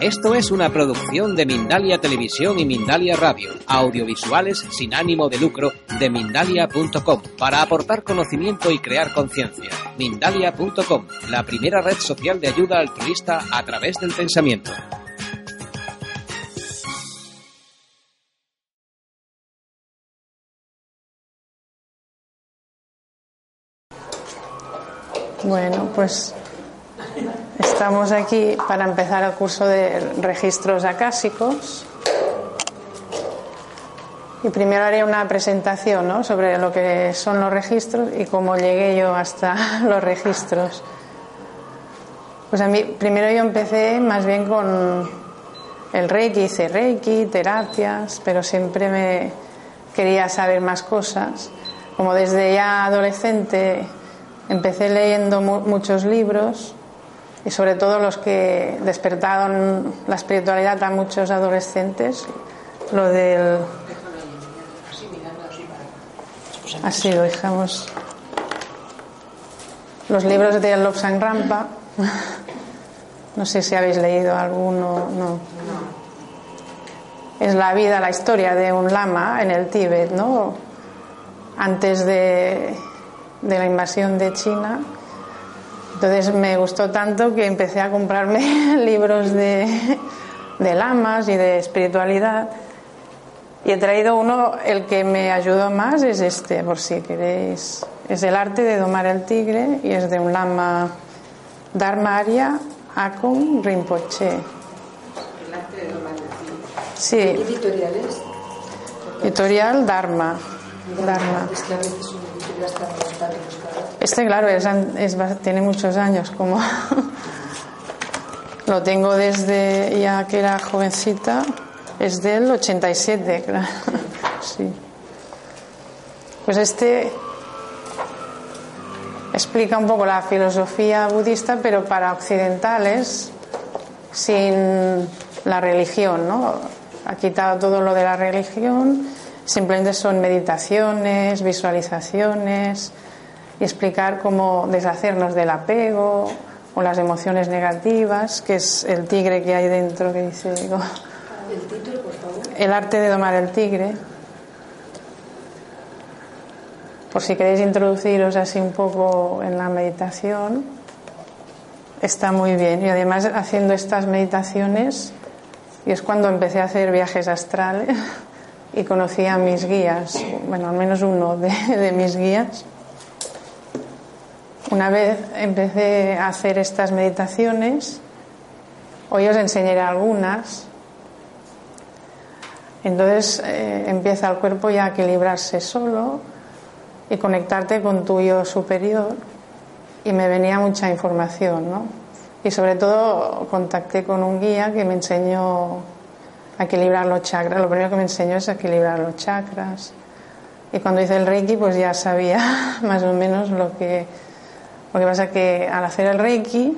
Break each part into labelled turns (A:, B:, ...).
A: Esto es una producción de Mindalia Televisión y Mindalia Radio, audiovisuales sin ánimo de lucro de mindalia.com, para aportar conocimiento y crear conciencia. Mindalia.com, la primera red social de ayuda altruista a través del pensamiento.
B: Bueno, pues estamos aquí para empezar el curso de registros acásicos. Y primero haré una presentación ¿no? sobre lo que son los registros y cómo llegué yo hasta los registros. Pues a mí, primero yo empecé más bien con el Reiki, hice Reiki, terapias, pero siempre me quería saber más cosas. Como desde ya adolescente empecé leyendo mu- muchos libros y sobre todo los que despertaron la espiritualidad a muchos adolescentes, lo del... Así lo dejamos. Los libros de Lobsang Rampa. No sé si habéis leído alguno, no. Es la vida, la historia de un lama en el Tíbet, ¿no? Antes de, de la invasión de China. Entonces me gustó tanto que empecé a comprarme libros de, de lamas y de espiritualidad. Y he traído uno, el que me ayudó más es este, por si queréis. Es el arte de domar el tigre y es de un lama Dharma Arya Akon Rinpoche.
C: El arte de domar el tigre.
B: Sí,
C: ¿Qué editorial es?
B: editorial Dharma. Dharma. Este, claro, es, es tiene muchos años, como lo tengo desde ya que era jovencita, es del 87, claro. Sí. Pues este explica un poco la filosofía budista, pero para occidentales, sin la religión, ¿no? Ha quitado todo lo de la religión, simplemente son meditaciones, visualizaciones y explicar cómo deshacernos del apego o las emociones negativas, que es el tigre que hay dentro que dice digo,
C: El título, por favor.
B: el arte de domar el tigre. Por si queréis introduciros así un poco en la meditación, está muy bien. Y además haciendo estas meditaciones, y es cuando empecé a hacer viajes astrales y conocí a mis guías, bueno, al menos uno de, mis guías. Una vez empecé a hacer estas meditaciones, hoy os enseñaré algunas, entonces eh, empieza el cuerpo ya a equilibrarse solo y conectarte con tu yo superior y me venía mucha información, ¿no? Y sobre todo contacté con un guía que me enseñó equilibrar los chakras. Lo primero que me enseñó es equilibrar los chakras. Y cuando hice el Reiki pues ya sabía más o menos lo que... Lo que pasa que al hacer el Reiki,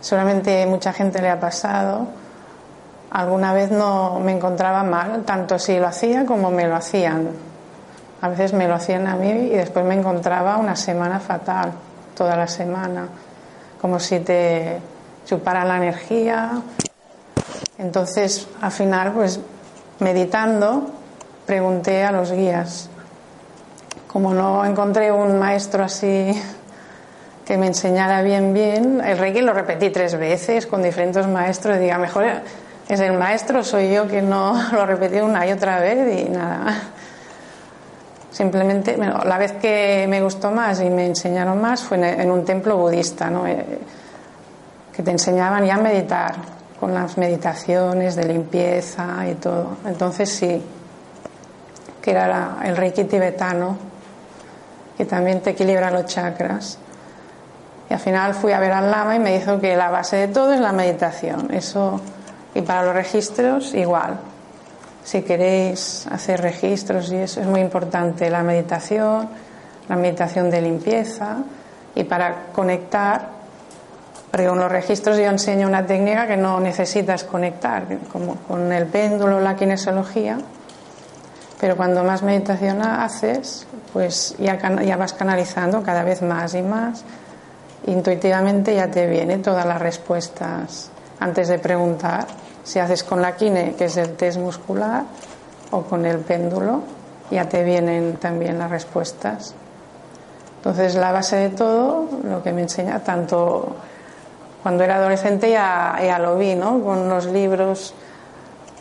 B: solamente mucha gente le ha pasado, alguna vez no me encontraba mal, tanto si lo hacía como me lo hacían. A veces me lo hacían a mí y después me encontraba una semana fatal, toda la semana, como si te chuparan la energía. Entonces, al final, pues meditando, pregunté a los guías. Como no encontré un maestro así que me enseñara bien, bien, el Reiki lo repetí tres veces con diferentes maestros y diga, mejor es el maestro, soy yo que no lo repetí una y otra vez y nada. Simplemente, la vez que me gustó más y me enseñaron más fue en, en un templo budista, ¿no? Eh, que te enseñaban ya a meditar, con las meditaciones de limpieza y todo. Entonces sí, que era el Reiki tibetano, que también te equilibra los chakras. Y al final fui a ver al lama y me dijo que la base de todo es la meditación. Eso, y para los registros, igual. Si queréis hacer registros y eso es muy importante, la meditación, la meditación de limpieza y para conectar, porque con los registros yo enseño una técnica que no necesitas conectar, como con el péndulo, la kinesiología, pero cuando más meditación haces, pues ya, ya vas canalizando cada vez más y más intuitivamente ya te vienen todas las respuestas antes de preguntar. Si haces con la kine, que es el test muscular, o con el péndulo, ya te vienen también las respuestas. Entonces, la base de todo, lo que me enseña, tanto cuando era adolescente ya, ya lo vi, ¿no? Con los libros,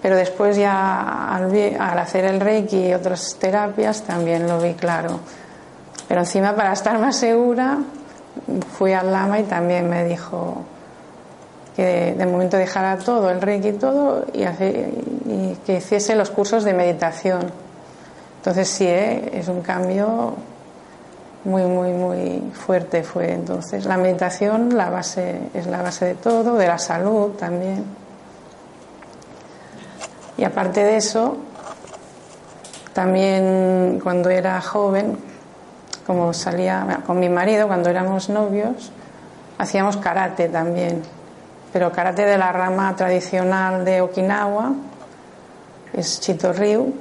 B: pero después ya al, al hacer el reiki y otras terapias también lo vi claro. Pero encima, para estar más segura, fui al lama y también me dijo que de, momento dejara todo, el reiki y todo, y, que hiciese los cursos de meditación. Entonces sí, ¿eh? es un cambio muy, muy, muy fuerte fue entonces. La meditación la base, es la base de todo, de la salud también. Y aparte de eso, también cuando era joven, como salía con mi marido cuando éramos novios, hacíamos karate también, pero karate de la rama tradicional de Okinawa, es Chito Ryu,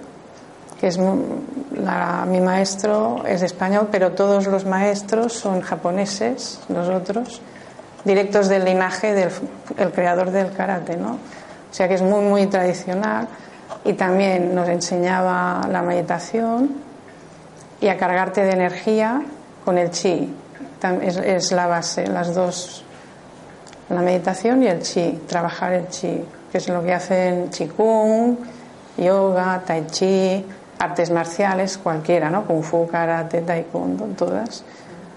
B: que es mi maestro es español, pero todos los maestros son japoneses, los otros, directos del linaje del creador del karate, ¿no? O sea que es muy, muy tradicional y también nos enseñaba la meditación y a cargarte de energía con el chi. Es, la base, las dos, la meditación y el chi, trabajar el chi, que es lo que hacen kung yoga, tai chi, artes marciales, cualquiera, ¿no? Kung fu, karate, taekwondo, todas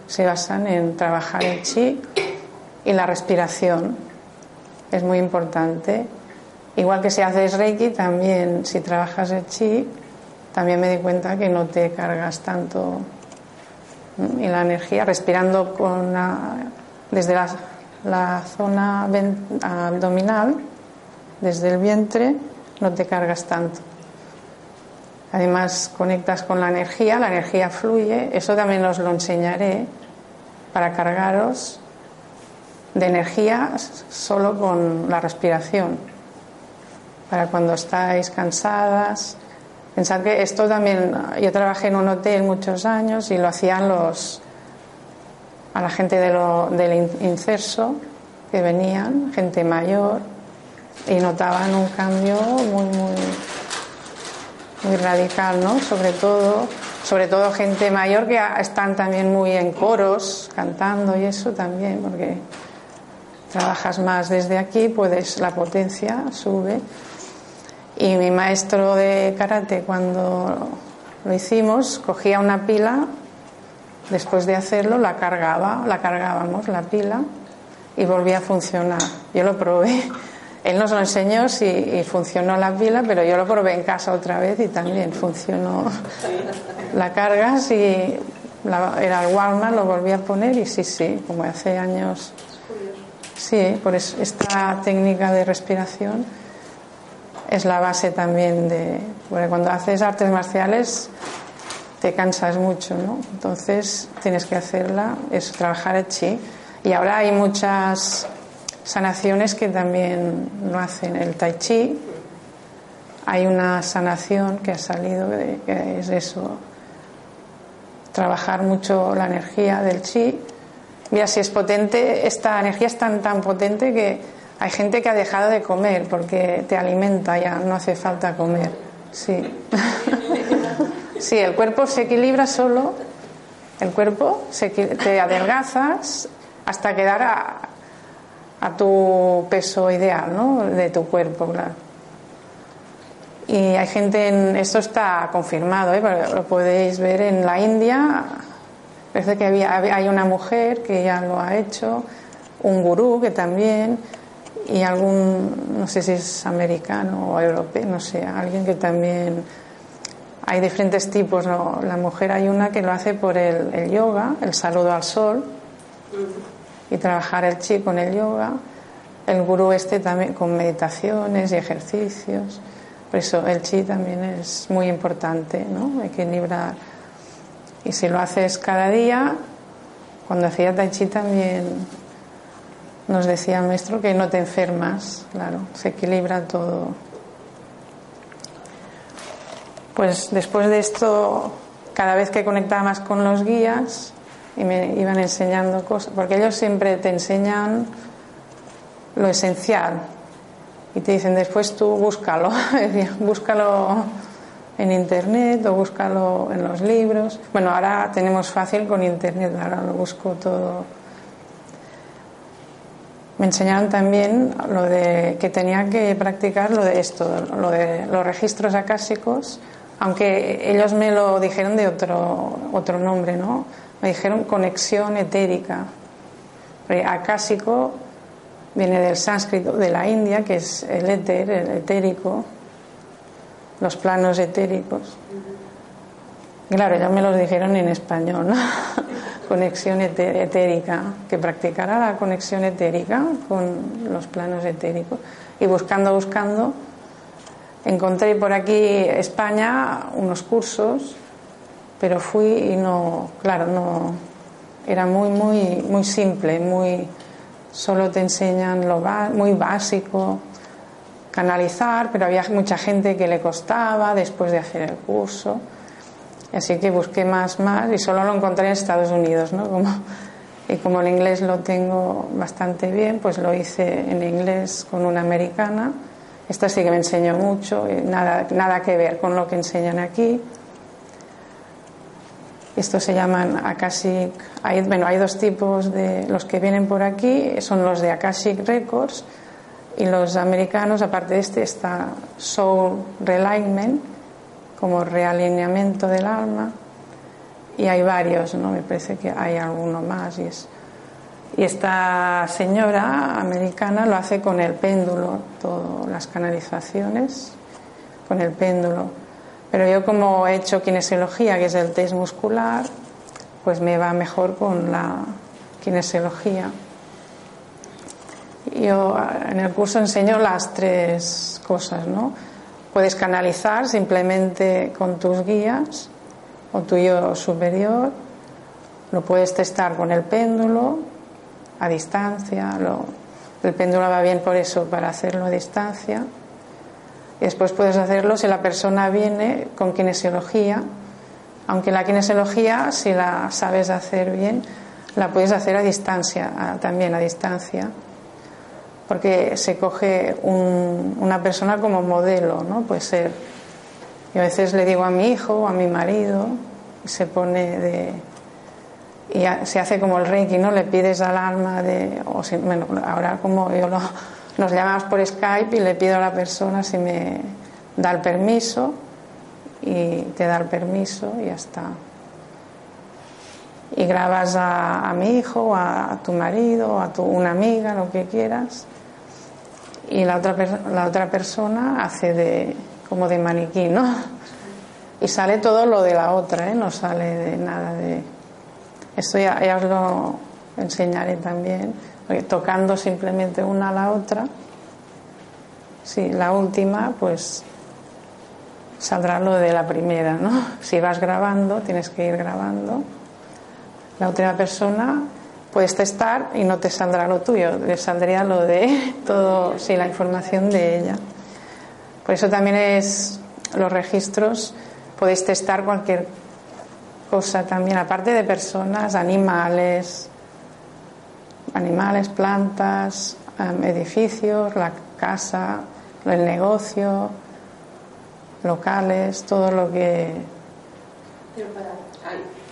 B: se basan en trabajar el chi y la respiración. Es muy importante. Igual que si haces reiki, también si trabajas el chi, también me di cuenta que no te cargas tanto y la energía respirando con desde la, zona abdominal, desde el vientre, no te cargas tanto. Además, conectas con la energía, la energía fluye, eso también os lo enseñaré para cargaros de energía solo con la respiración, para cuando estáis cansadas, Pensad que esto también, yo trabajé en un hotel muchos años y lo hacían los a la gente de lo, del incerso que venían, gente mayor, y notaban un cambio muy, muy, muy radical, ¿no? Sobre todo, sobre todo gente mayor que están también muy en coros, cantando y eso también, porque trabajas más desde aquí, puedes, la potencia sube. Y mi maestro de karate, cuando lo hicimos, cogía una pila, después de hacerlo, la cargaba, la cargábamos, la pila, y volvía a funcionar. Yo lo probé. Él nos lo enseñó si funcionó la pila, pero yo lo probé en casa otra vez y también funcionó. La cargas y era el Walmart, lo volví a poner y sí, sí, como hace años. Sí, por esta técnica de respiración es la base también de. Porque cuando haces artes marciales te cansas mucho, ¿no? Entonces tienes que hacerla, es trabajar el chi. Y ahora hay muchas sanaciones que también lo hacen. El tai chi, hay una sanación que ha salido, que es eso, trabajar mucho la energía del chi. Mira, si es potente, esta energía es tan, tan potente que hay gente que ha dejado de comer porque te alimenta, ya no hace falta comer. Sí. sí, el cuerpo se equilibra solo, el cuerpo se, te adelgazas hasta quedar a, tu peso ideal, ¿no? De tu cuerpo, claro. Y hay gente, en, esto está confirmado, ¿eh? lo podéis ver en la India. Parece que había, hay una mujer que ya lo ha hecho, un gurú que también y algún, no sé si es americano o europeo, no sé, alguien que también hay diferentes tipos. ¿no? La mujer hay una que lo hace por el, yoga, el saludo al sol, y trabajar el chi con el yoga, el gurú este también con meditaciones y ejercicios. Por eso el chi también es muy importante, ¿no? Equilibrar. Y si lo haces cada día, cuando hacía tai chi también nos decía el maestro que no te enfermas, claro, se equilibra todo. Pues después de esto, cada vez que conectaba más con los guías y me iban enseñando cosas, porque ellos siempre te enseñan lo esencial y te dicen después tú búscalo, búscalo en internet o búscalo en los libros. Bueno, ahora tenemos fácil con internet, ahora lo busco todo me enseñaron también lo de que tenía que practicar lo de esto, lo de los registros acásicos, aunque ellos me lo dijeron de otro, otro nombre, ¿no? Me dijeron conexión etérica. Acásico viene del sánscrito de la India, que es el éter, el etérico, los planos etéricos. Claro, ya me los dijeron en español, ¿no? conexión etérica, que practicara la conexión etérica con los planos etéricos. Y buscando, buscando, encontré por aquí España unos cursos, pero fui y no, claro, no, era muy, muy, muy simple, muy, solo te enseñan lo muy básico, canalizar, pero había mucha gente que le costaba después de hacer el curso. Así que busqué más, más y solo lo encontré en Estados Unidos, ¿no? Como, y como el inglés lo tengo bastante bien, pues lo hice en inglés con una americana. Esta sí que me enseñó mucho, nada, nada que ver con lo que enseñan aquí. Estos se llaman Akashic. Hay, bueno, hay dos tipos de. Los que vienen por aquí son los de Akashic Records y los americanos, aparte de este, está Soul Realignment como realineamiento del alma y hay varios, ¿no? Me parece que hay alguno más y es y esta señora americana lo hace con el péndulo, todas las canalizaciones con el péndulo. Pero yo como he hecho kinesiología, que es el test muscular, pues me va mejor con la kinesiología. Yo en el curso enseño las tres cosas, ¿no? Puedes canalizar simplemente con tus guías o tu yo superior. Lo puedes testar con el péndulo a distancia. el péndulo va bien por eso, para hacerlo a distancia. Y después puedes hacerlo si la persona viene con kinesiología. Aunque la kinesiología, si la sabes hacer bien, la puedes hacer a distancia, también a distancia porque se coge una persona como modelo, ¿no? Puede ser. Y a veces le digo a mi hijo o a mi marido, y se pone de. Y se hace como el reiki, ¿no? Le pides al alma de. O bueno, ahora como yo lo, nos llamamos por Skype y le pido a la persona si me da el permiso y te da el permiso y ya está. Y grabas a, mi hijo, a, tu marido, a tu, una amiga, lo que quieras y la otra, la otra persona hace de, como de maniquí, ¿no? Y sale todo lo de la otra, ¿eh? No sale de nada de... Esto ya, os lo enseñaré también, tocando simplemente una a la otra, sí, la última, pues saldrá lo de la primera, ¿no? Si vas grabando, tienes que ir grabando. La otra persona puedes testar y no te saldrá lo tuyo, le saldría lo de todo, sí, la información de ella. Por eso también es los registros, podéis testar cualquier cosa también, aparte de personas, animales, animales, plantas, em, edificios, la casa, el negocio, locales, todo lo que.
C: Pero para,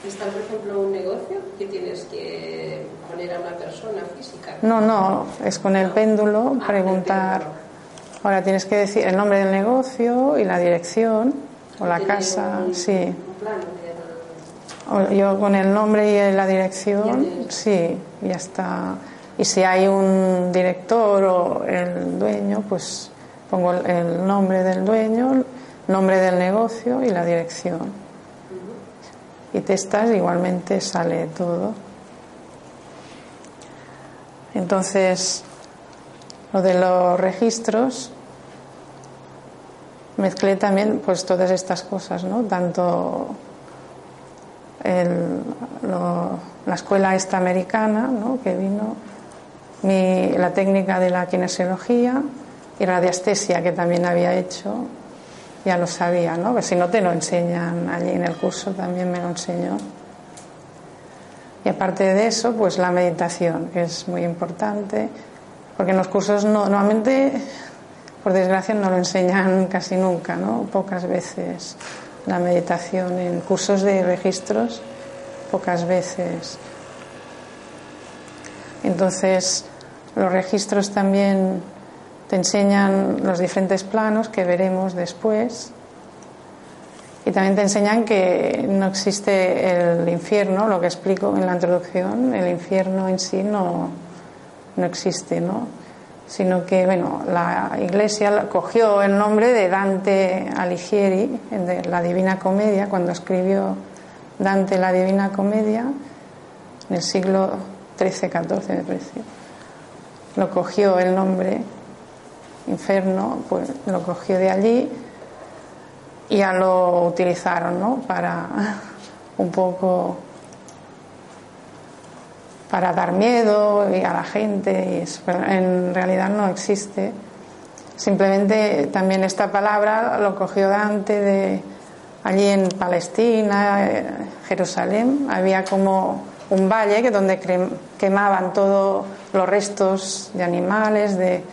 C: está, por ejemplo, un negocio que tienes que poner a una persona física.
B: No, no, es con el péndulo
C: ah,
B: preguntar. Ahora tienes que decir el nombre del negocio y la dirección o la casa, sí. Yo con el nombre y la dirección, sí, ya está. Y si hay un director o el dueño, pues pongo el nombre del dueño, nombre del negocio y la dirección y testas, igualmente sale todo. Entonces, lo de los registros, mezclé también pues todas estas cosas, ¿no? Tanto la escuela esta americana, ¿no? que vino, la técnica de la kinesiología y radiestesia que también había hecho, ya lo sabía, ¿no? Si no te lo enseñan allí en el curso también me lo enseñó. Y aparte de eso, pues la meditación, que es muy importante, porque en los cursos no, normalmente, por desgracia, no lo enseñan casi nunca, ¿no? Pocas veces la meditación en cursos de registros, pocas veces. Entonces, los registros también te enseñan los diferentes planos que veremos después y también te enseñan que no existe el infierno, lo que explico en la introducción, el infierno en sí no, no existe, ¿no? Sino que, bueno, la Iglesia cogió el nombre de Dante Alighieri, de la Divina Comedia, cuando escribió Dante la Divina Comedia, en el siglo XIII-XIV, me parece. Lo cogió el nombre infierno, pues lo cogió de allí y ya lo utilizaron ¿no? para un poco para dar miedo a la gente y en realidad no existe simplemente también esta palabra lo cogió Dante de allí en Palestina Jerusalén había como un valle que donde quemaban todos los restos de animales de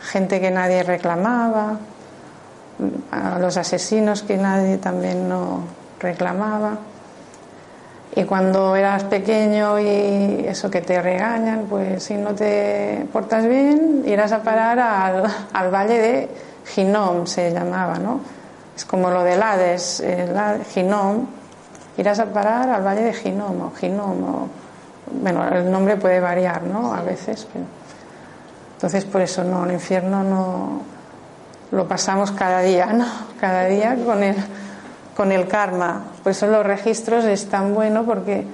B: gente que nadie reclamaba los asesinos que nadie también no reclamaba. Y cuando eras pequeño y eso que te regañan, pues si no te portas bien, irás a parar al, valle de Ginom, se llamaba, ¿no? Es como lo del Hades, Ginom, irás a parar al valle de Ginom o Ginom, bueno, el nombre puede variar, ¿no? A veces, Entonces, por eso no, el infierno no, lo pasamos cada día, ¿no? Cada día con el, con el karma. Por eso los registros es tan bueno porque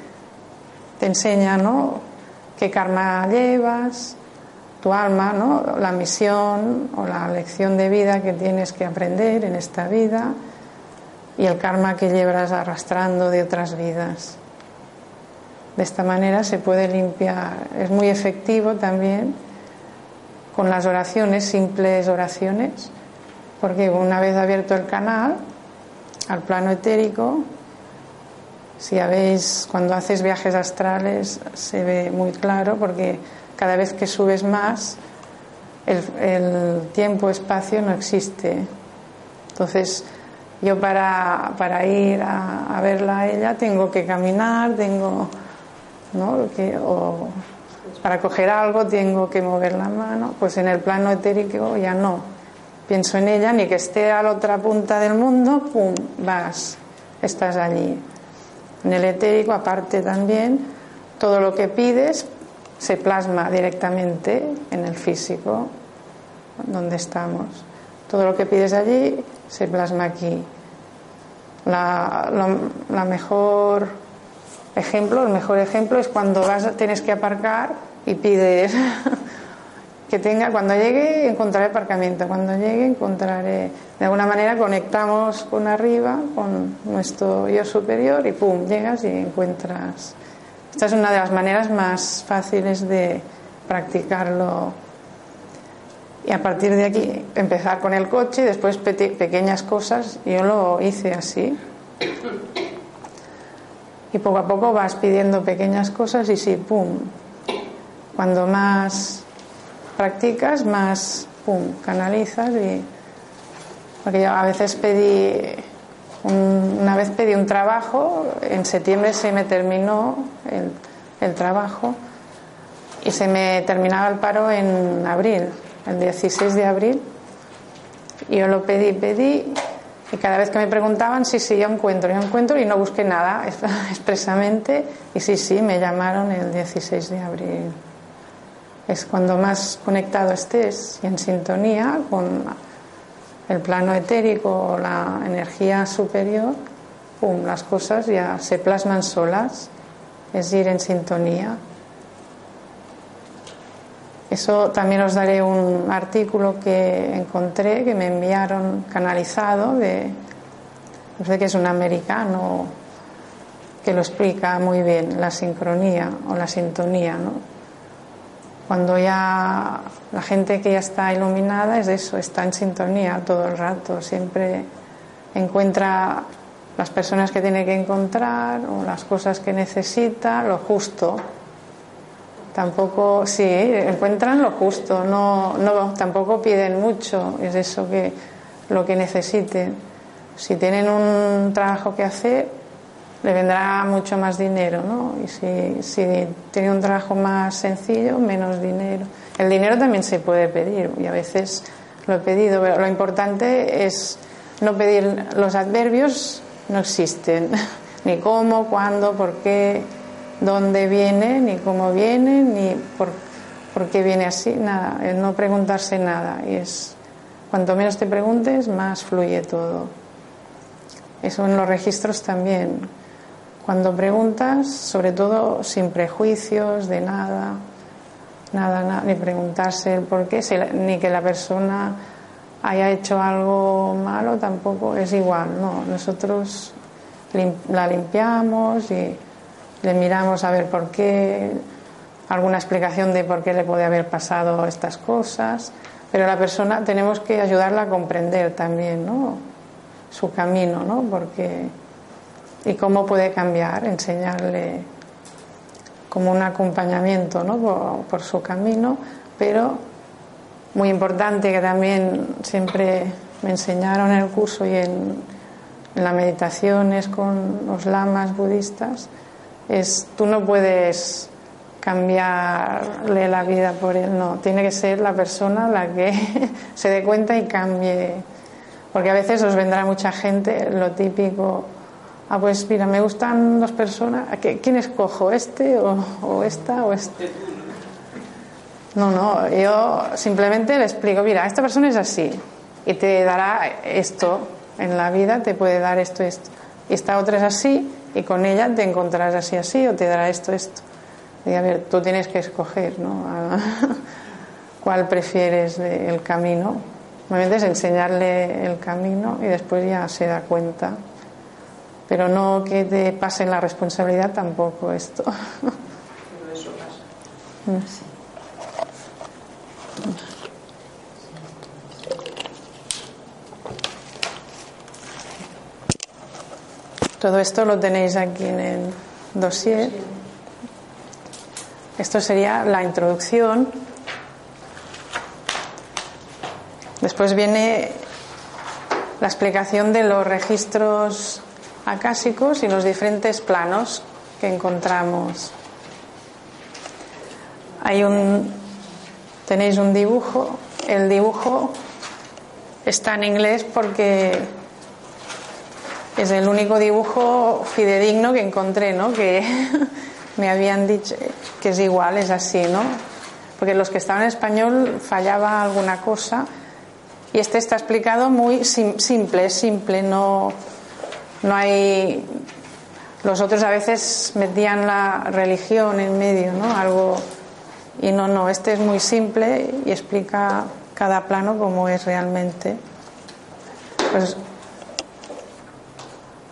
B: te enseña, ¿no? Qué karma llevas, tu alma, ¿no? La misión o la lección de vida que tienes que aprender en esta vida y el karma que llevas arrastrando de otras vidas. De esta manera se puede limpiar. Es muy efectivo también con las oraciones, simples oraciones porque una vez abierto el canal al plano etérico, si habéis, cuando haces viajes astrales se ve muy claro porque cada vez que subes más, el, tiempo-espacio no existe. Entonces, yo para, para ir a, verla a ella tengo que caminar, tengo, ¿no? Que, o para coger algo tengo que mover la mano, pues en el plano etérico ya no pienso en ella, ni que esté a la otra punta del mundo, pum, vas, estás allí. En el etérico, aparte también, todo lo que pides se plasma directamente en el físico, donde estamos. Todo lo que pides allí se plasma aquí. La, la mejor ejemplo, el mejor ejemplo es cuando vas, tienes que aparcar y pides que tenga, cuando llegue encontraré aparcamiento, cuando llegue encontraré, de alguna manera conectamos con arriba, con nuestro yo superior y pum, llegas y encuentras. Esta es una de las maneras más fáciles de practicarlo. Y a partir de aquí empezar con el coche y después pequeñas cosas, yo lo hice así. Y poco a poco vas pidiendo pequeñas cosas y sí, pum. Cuando más practicas, más pum, canalizas y porque yo a veces pedí una vez pedí un trabajo, en septiembre se me terminó el, el trabajo y se me terminaba el paro en abril, el 16 de abril. Y yo lo pedí, pedí y cada vez que me preguntaban, sí, sí, yo encuentro, yo encuentro y no busqué nada expresamente y sí, sí, me llamaron el 16 de abril es cuando más conectado estés y en sintonía con el plano etérico o la energía superior, pum, las cosas ya se plasman solas, es ir en sintonía. Eso también os daré un artículo que encontré, que me enviaron canalizado, de, no sé que es un americano, que lo explica muy bien, la sincronía o la sintonía. ¿no? Cuando ya la gente que ya está iluminada es eso, está en sintonía todo el rato, siempre encuentra las personas que tiene que encontrar o las cosas que necesita, lo justo Tampoco, sí, encuentran lo justo, no, no, tampoco piden mucho, es eso que lo que necesiten. Si tienen un trabajo que hacer, le vendrá mucho más dinero, ¿no? Y si, tiene un trabajo más sencillo, menos dinero. El dinero también se puede pedir, y a veces lo he pedido, pero lo importante es no pedir los adverbios, no existen, ni cómo, cuándo, por qué dónde viene, ni cómo viene, ni por, qué viene así, nada, no preguntarse nada. Y es, cuanto menos te preguntes, más fluye todo. Eso en los registros también. Cuando preguntas, sobre todo sin prejuicios de nada, nada, nada ni preguntarse el por qué, ni que la persona haya hecho algo malo, tampoco es igual, no. Nosotros la limpiamos y le miramos a ver por qué, alguna explicación de por qué le puede haber pasado estas cosas, pero la persona tenemos que ayudarla a comprender también, ¿no? Su camino, ¿no? Porque y cómo puede cambiar, enseñarle como un acompañamiento, ¿no? Por, su camino, pero muy importante que también siempre me enseñaron en el curso y en, en las meditaciones con los lamas budistas es tú no puedes cambiarle la vida por él, no, tiene que ser la persona la que se dé cuenta y cambie, porque a veces os vendrá mucha gente, lo típico, ah, pues mira, me gustan dos personas, ¿quién escojo, este o, esta o este? No, no, yo simplemente le explico, mira, esta persona es así y te dará esto en la vida, te puede dar esto, esto, y esta otra es así y con ella te encontrarás así así o te dará esto esto. Y a ver tú tienes que escoger no cuál prefieres el camino. Normalmente es enseñarle el camino y después ya se da cuenta pero no que te pasen la responsabilidad tampoco esto. Todo esto lo tenéis aquí en el dossier. Esto sería la introducción. Después viene la explicación de los registros acásicos y los diferentes planos que encontramos. Hay un tenéis un dibujo, el dibujo está en inglés porque es el único dibujo fidedigno que encontré, ¿no? Que me habían dicho que es igual, es así, ¿no? Porque los que estaban en español fallaba alguna cosa y este está explicado muy simple, simple, no, no hay. Los otros a veces metían la religión en medio, ¿no? Algo. Y no, no, este es muy simple y explica cada plano como es realmente. Pues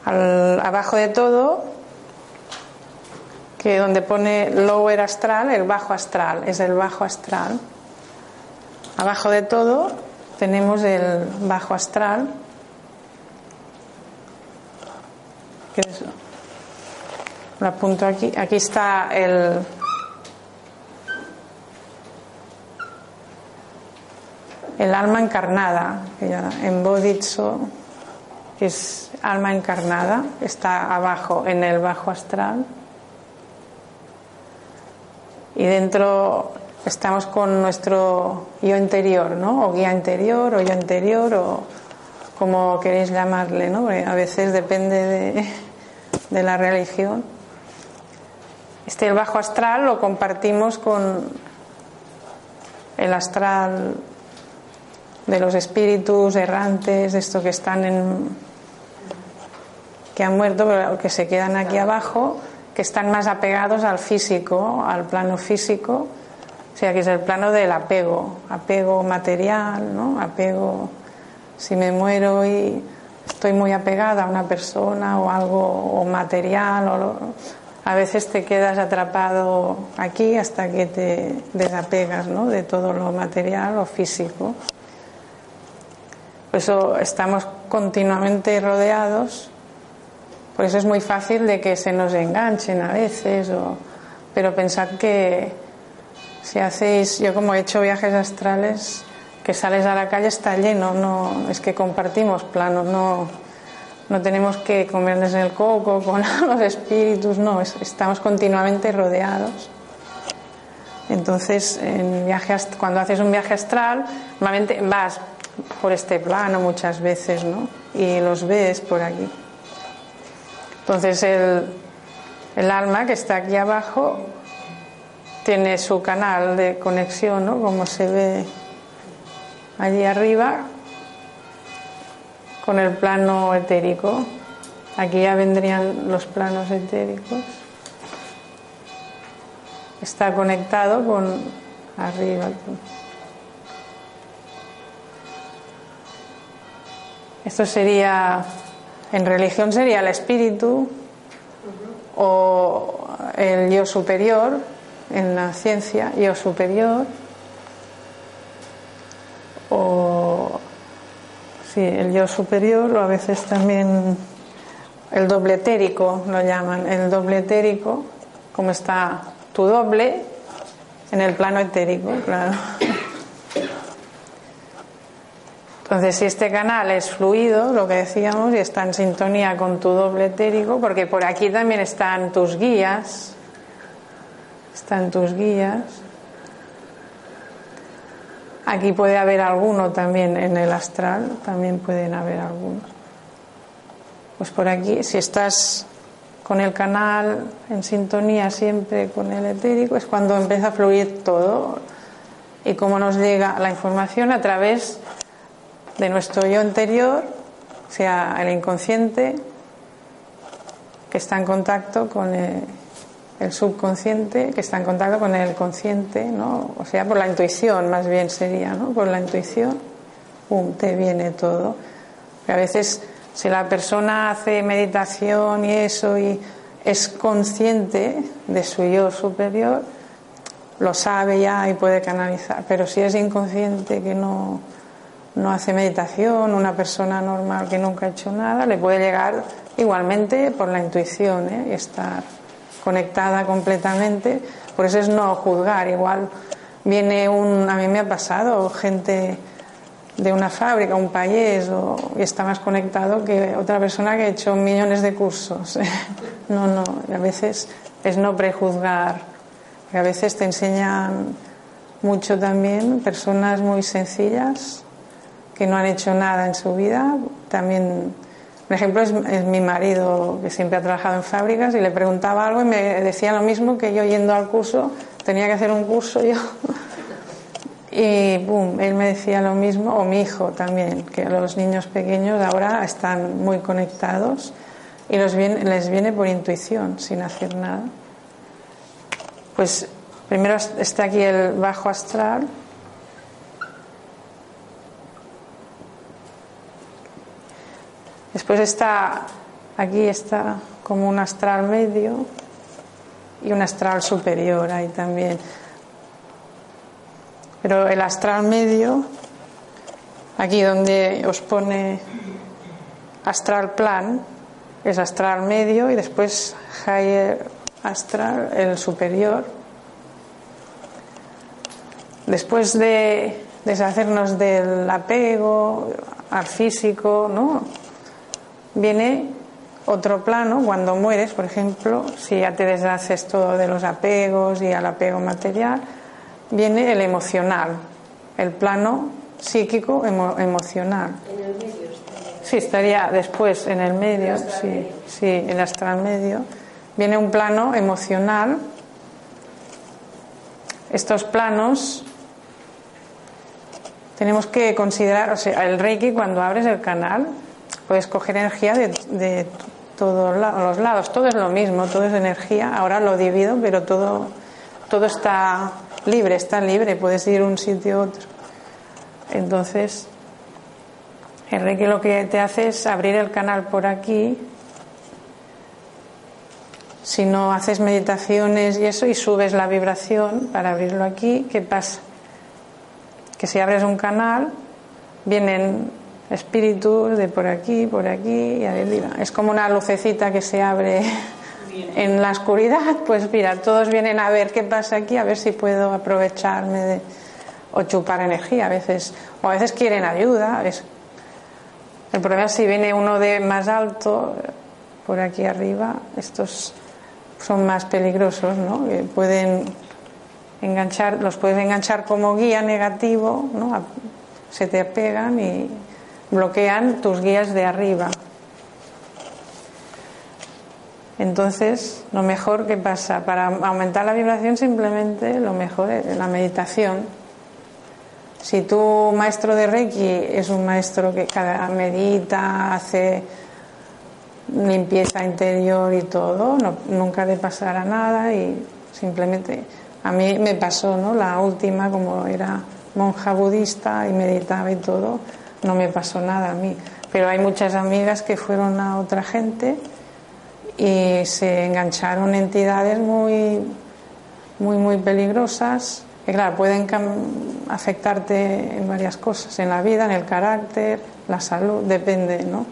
B: abajo de todo, que donde pone lower astral, el bajo astral, es el bajo astral. Abajo de todo tenemos el bajo astral, lo apunto aquí, aquí está el el alma encarnada, en Bodhisattva que es alma encarnada, está abajo en el bajo astral. Y dentro estamos con nuestro yo interior, ¿no? O guía interior, o yo interior, o como queréis llamarle, ¿no? a veces depende de, de la religión. Este el bajo astral lo compartimos con el astral de los espíritus errantes, estos que están en, que han muerto, pero que se quedan aquí abajo, que están más apegados al físico, al plano físico, sea, que es el plano del apego, apego material, ¿no? Apego, si me muero y estoy muy apegada a una persona o algo o material, o a veces te quedas atrapado aquí hasta que te desapegas ¿no? de todo lo material o físico. Por eso estamos continuamente rodeados, por eso es muy fácil de que se nos enganchen a veces, o... pero pensad que si hacéis, yo como he hecho viajes astrales, que sales a la calle está lleno, no es que compartimos planos, no, no tenemos que comerles el coco con los espíritus, no, estamos continuamente rodeados. Entonces, en viaje, cuando haces un viaje astral, normalmente vas por este plano muchas veces, ¿no? Y los ves por aquí. Entonces, el, el alma que está aquí abajo tiene su canal de conexión, ¿no? Como se ve allí arriba con el plano etérico. Aquí ya vendrían los planos etéricos. Está conectado con arriba. Esto sería, en religión sería el espíritu o el yo superior, en la ciencia, yo superior o sí, el yo superior o a veces también el doble etérico lo llaman, el doble etérico, como está tu doble en el plano etérico, claro. Entonces, si este canal es fluido, lo que decíamos, y está en sintonía con tu doble etérico, porque por aquí también están tus guías, están tus guías, Aquí puede haber alguno también en el astral, también pueden haber algunos. Pues por aquí, si estás con el canal en sintonía siempre con el etérico, es cuando empieza a fluir todo y cómo nos llega la información a través de nuestro yo interior, sea, el inconsciente, que está en contacto con el, el subconsciente que está en contacto con el consciente, ¿no? O sea, por la intuición más bien sería, ¿no? Por la intuición, te viene todo. a veces si la persona hace meditación y eso y es consciente de su yo superior, lo sabe ya y puede canalizar. Pero si es inconsciente que no, no hace meditación, una persona normal que nunca ha hecho nada, le puede llegar igualmente por la intuición ¿eh? y estar conectada completamente, por eso es no juzgar. Igual viene un, a mí me ha pasado gente de una fábrica, un país, y está más conectado que otra persona que ha hecho millones de cursos. no, no, a veces es no prejuzgar, a veces te enseñan mucho también personas muy sencillas que no han hecho nada en su vida, también por ejemplo, es, mi marido que siempre ha trabajado en fábricas y le preguntaba algo y me decía lo mismo que yo yendo al curso, tenía que hacer un curso yo. Y boom, él me decía lo mismo, o mi hijo también, que los niños pequeños ahora están muy conectados y los les viene por intuición, sin hacer nada. Pues primero está aquí el bajo astral, Después está, aquí está como un astral medio y un astral superior ahí también. Pero el astral medio, aquí donde os pone astral plan, es astral medio y después higher astral, el superior. Después de deshacernos del apego al físico, ¿no? Viene otro plano cuando mueres, por ejemplo, si ya te deshaces todo de los apegos y al apego material, viene el emocional, el plano psíquico emocional.
C: ¿En el medio
B: Sí, estaría después en el medio, sí, sí, el astral medio. Viene un plano emocional. Estos planos tenemos que considerar, o sea, el Reiki cuando abres el canal puedes coger energía de, todos los lados, todo es lo mismo, todo es energía, ahora lo divido, pero todo, todo está libre, está libre, puedes ir un sitio a otro. Entonces, el Reiki lo que te hace es abrir el canal por aquí. Si no haces meditaciones y eso y subes la vibración para abrirlo aquí, ¿qué pasa? Que si abres un canal, vienen espíritus de por aquí, por aquí y arriba. Es como una lucecita que se abre en la oscuridad, pues mira, todos vienen a ver qué pasa aquí, a ver si puedo aprovecharme de, o chupar energía a veces, o a veces quieren ayuda. El problema es si viene uno de más alto, por aquí arriba, estos son más peligrosos, ¿no? Que pueden enganchar, los puedes enganchar como guía negativo, ¿no? Se te pegan y bloquean tus guías de arriba. Entonces, lo mejor que pasa, para aumentar la vibración simplemente lo mejor es la meditación. Si tu maestro de Reiki es un maestro que cada medita, hace limpieza interior y todo, nunca le pasará nada y simplemente a mí me pasó, ¿no? La última como era monja budista y meditaba y todo, no me pasó nada a mí. Pero hay muchas amigas que fueron a otra gente y se engancharon entidades muy, muy, muy peligrosas que, claro, pueden afectarte en varias cosas, en la vida, en el carácter, la salud, depende, ¿no?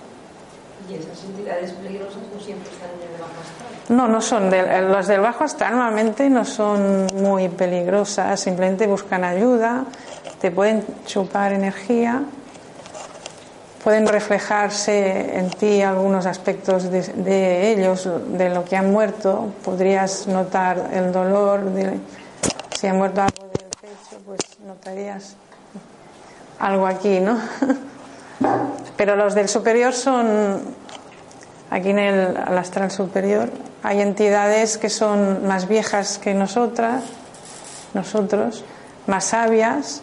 C: ¿Y esas entidades peligrosas no siempre están en el bajo
B: astral? No, no son. De, los del bajo astral normalmente no son muy peligrosas, simplemente buscan ayuda, te pueden chupar energía pueden reflejarse en ti algunos aspectos de, ellos, de lo que han muerto. Podrías notar el dolor, de, si ha muerto algo del pecho, pues notarías algo aquí, ¿no? Pero los del superior son, aquí en el astral superior, hay entidades que son más viejas que nosotras, nosotros, más sabias,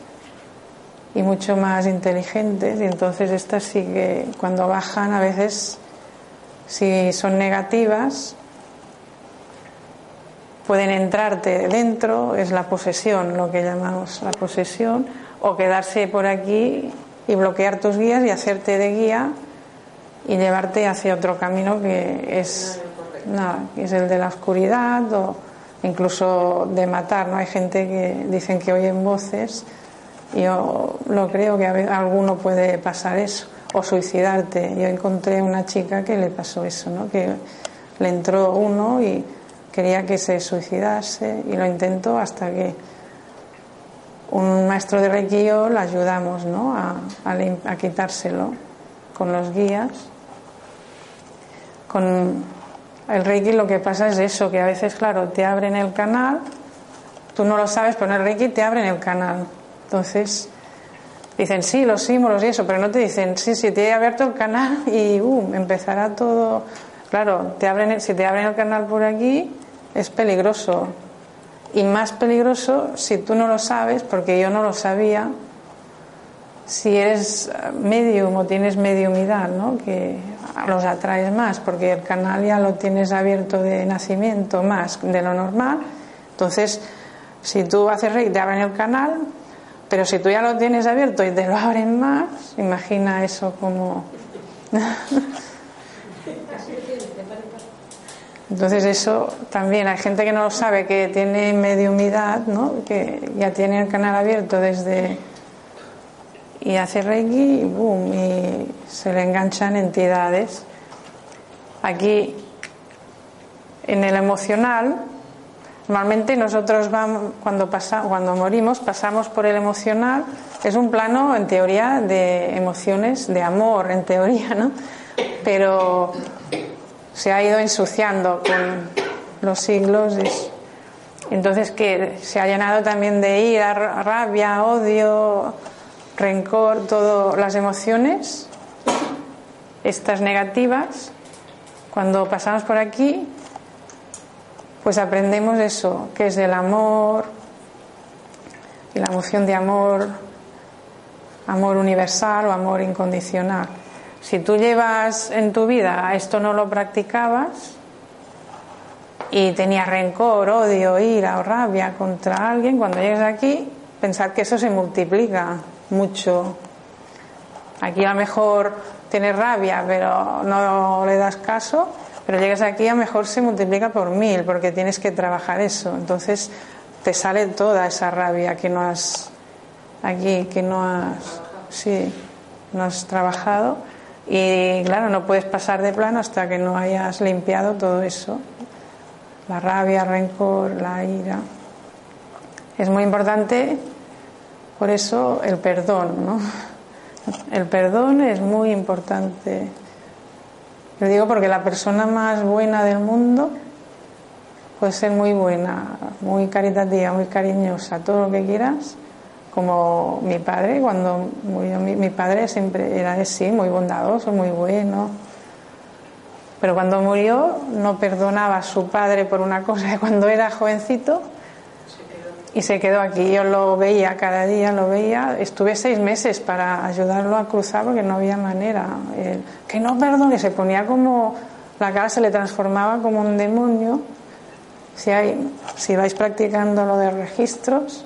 B: y mucho más inteligentes y entonces estas sí que cuando bajan a veces si son negativas pueden entrarte dentro, es la posesión, lo que llamamos la posesión, o quedarse por aquí y bloquear tus guías y hacerte de guía y llevarte hacia otro camino que es, nada, es el de la oscuridad o incluso de matar. ¿no? Hay gente que dicen que oyen voces yo lo creo que a, alguno puede pasar eso, o suicidarte. Yo encontré una chica que le pasó eso, ¿no? que le entró uno y quería que se suicidase y lo intentó hasta que un maestro de Reiki y yo la ayudamos ¿no? a, a quitárselo con los guías. Con el Reiki lo que pasa es eso, que a veces, claro, te abren el canal, tú no lo sabes, pero en el Reiki te abren el canal. Entonces, dicen sí, los símbolos y eso, pero no te dicen sí, sí, te he abierto el canal y uh, empezará todo. Claro, te abren, si te abren el canal por aquí, es peligroso. Y más peligroso si tú no lo sabes, porque yo no lo sabía, si eres medium o tienes mediumidad, ¿no? que los atraes más, porque el canal ya lo tienes abierto de nacimiento más de lo normal. Entonces, si tú haces rey, te abren el canal, pero si tú ya lo tienes abierto y te lo abren más, imagina eso como... Entonces eso también hay gente que no lo sabe, que tiene mediumidad, ¿no? que ya tiene el canal abierto desde... y hace reiki y boom, y se le enganchan entidades. Aquí, en el emocional, Normalmente nosotros vamos, cuando, pasa, cuando morimos pasamos por el emocional, es un plano en teoría de emociones, de amor en teoría, ¿no? Pero se ha ido ensuciando con los siglos. Entonces que se ha llenado también de ira, rabia, odio, rencor, todas las emociones, estas negativas, cuando pasamos por aquí pues aprendemos eso, que es el amor, y la emoción de amor, amor universal o amor incondicional. Si tú llevas en tu vida esto no lo practicabas, y tenía rencor, odio, ira o rabia contra alguien, cuando llegues aquí, pensar que eso se multiplica mucho. Aquí a lo mejor tienes rabia, pero no le das caso, pero llegas aquí a mejor se multiplica por mil, porque tienes que trabajar eso. Entonces te sale toda esa rabia que no has aquí, que no has, sí, no has trabajado. Y claro, no puedes pasar de plano hasta que no hayas limpiado todo eso. La rabia, el rencor, la ira. Es muy importante, por eso, el perdón, ¿no? El perdón es muy importante. Lo digo porque la persona más buena del mundo puede ser muy buena, muy caritativa, muy cariñosa, todo lo que quieras, como mi padre, cuando murió mi, padre siempre era así, muy bondadoso, muy bueno. Pero cuando murió no perdonaba a su padre por una cosa cuando era jovencito y se quedó aquí. Yo lo veía cada día, lo veía. Estuve seis meses para ayudarlo a cruzar porque no había manera. que no perdone, se ponía como la cara se le transformaba como un demonio. Si, hay, si vais practicando lo de registros,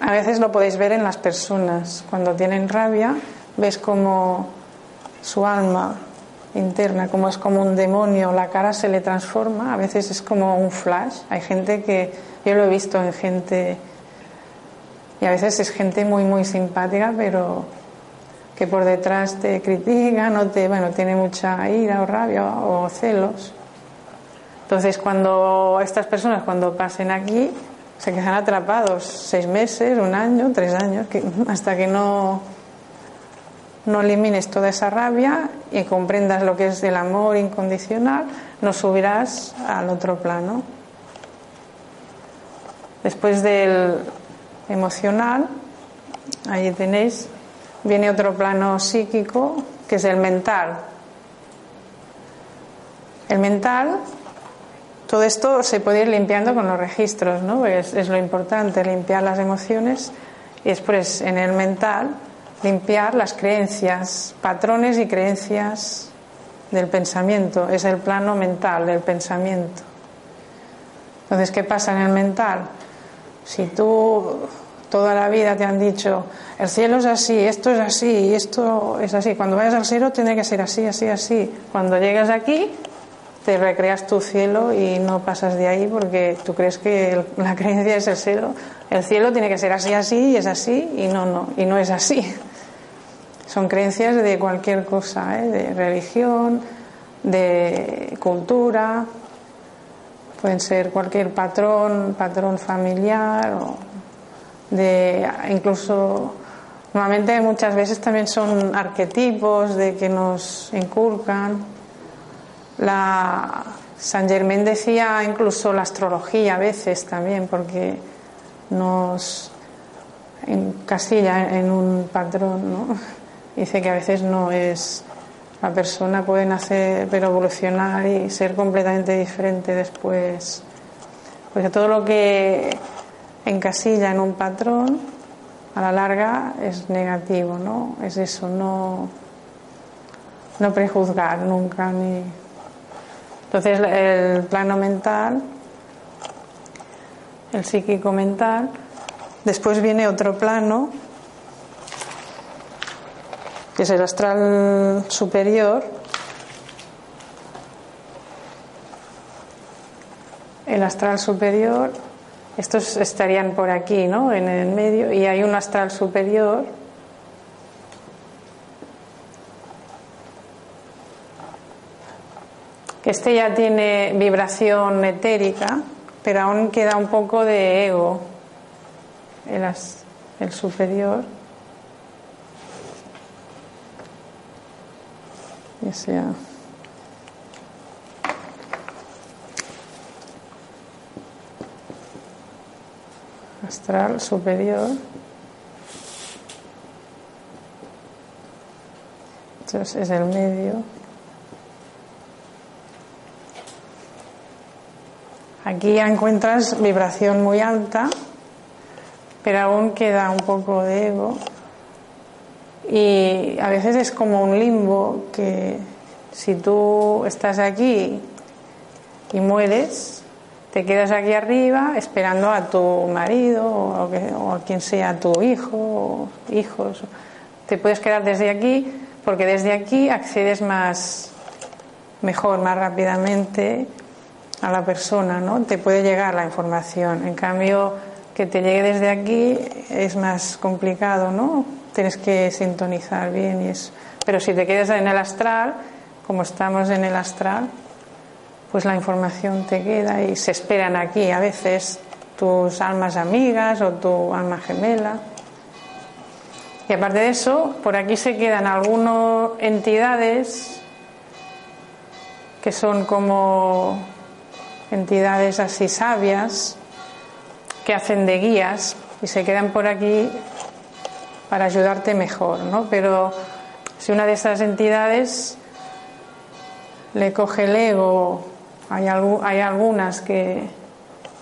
B: a veces lo podéis ver en las personas. Cuando tienen rabia, ves como su alma interna, como es como un demonio, la cara se le transforma, a veces es como un flash. Hay gente que, yo lo he visto en gente, y a veces es gente muy, muy simpática, pero que por detrás te critica, no te, bueno, tiene mucha ira o rabia o celos. Entonces, cuando estas personas, cuando pasen aquí, se quedan atrapados seis meses, un año, tres años, hasta que no, no elimines toda esa rabia y comprendas lo que es el amor incondicional, no subirás al otro plano. Después del emocional, ahí tenéis, viene otro plano psíquico, que es el mental. El mental todo esto se puede ir limpiando con los registros, ¿no? Es, es, lo importante, limpiar las emociones y después en el mental limpiar las creencias, patrones y creencias del pensamiento. Es el plano mental del pensamiento. Entonces, ¿qué pasa en el mental? Si tú toda la vida te han dicho, el cielo es así, esto es así, esto es así, cuando vayas al cielo tiene que ser así, así, así. Cuando llegas aquí, te recreas tu cielo y no pasas de ahí porque tú crees que la creencia es el cielo. El cielo tiene que ser así, así y es así y no, no, y no es así. Son creencias de cualquier cosa, ¿eh? de religión, de cultura, pueden ser cualquier patrón, patrón familiar o de incluso normalmente muchas veces también son arquetipos de que nos inculcan la San Germán decía incluso la astrología a veces también, porque nos encasilla en un patrón, ¿no? Dice que a veces no es la persona puede nacer pero evolucionar y ser completamente diferente después. Porque todo lo que encasilla en un patrón a la larga es negativo, ¿no? Es eso, no, no prejuzgar nunca ni entonces el plano mental, el psíquico mental, después viene otro plano, que es el astral superior, el astral superior, estos estarían por aquí, ¿no? En el medio, y hay un astral superior Este ya tiene vibración etérica, pero aún queda un poco de ego, el, superior. Ya sea. astral superior. Entonces es el medio. Aquí ya encuentras vibración muy alta, pero aún queda un poco de ego. Y a veces es como un limbo que si tú estás aquí y mueres, te quedas aquí arriba esperando a tu marido o, a quien sea tu hijo o hijos. Te puedes quedar desde aquí porque desde aquí accedes más mejor, más rápidamente a la persona, ¿no? Te puede llegar la información. En cambio, que te llegue desde aquí es más complicado, ¿no? Tienes que sintonizar bien y es. Pero si te quedas en el astral, como estamos en el astral, pues la información te queda y se esperan aquí a veces tus almas amigas o tu alma gemela. Y aparte de eso, por aquí se quedan algunas entidades que son como entidades así sabias que hacen de guías y se quedan por aquí para ayudarte mejor, ¿no? Pero si una de esas entidades le coge el ego hay, hay algunas que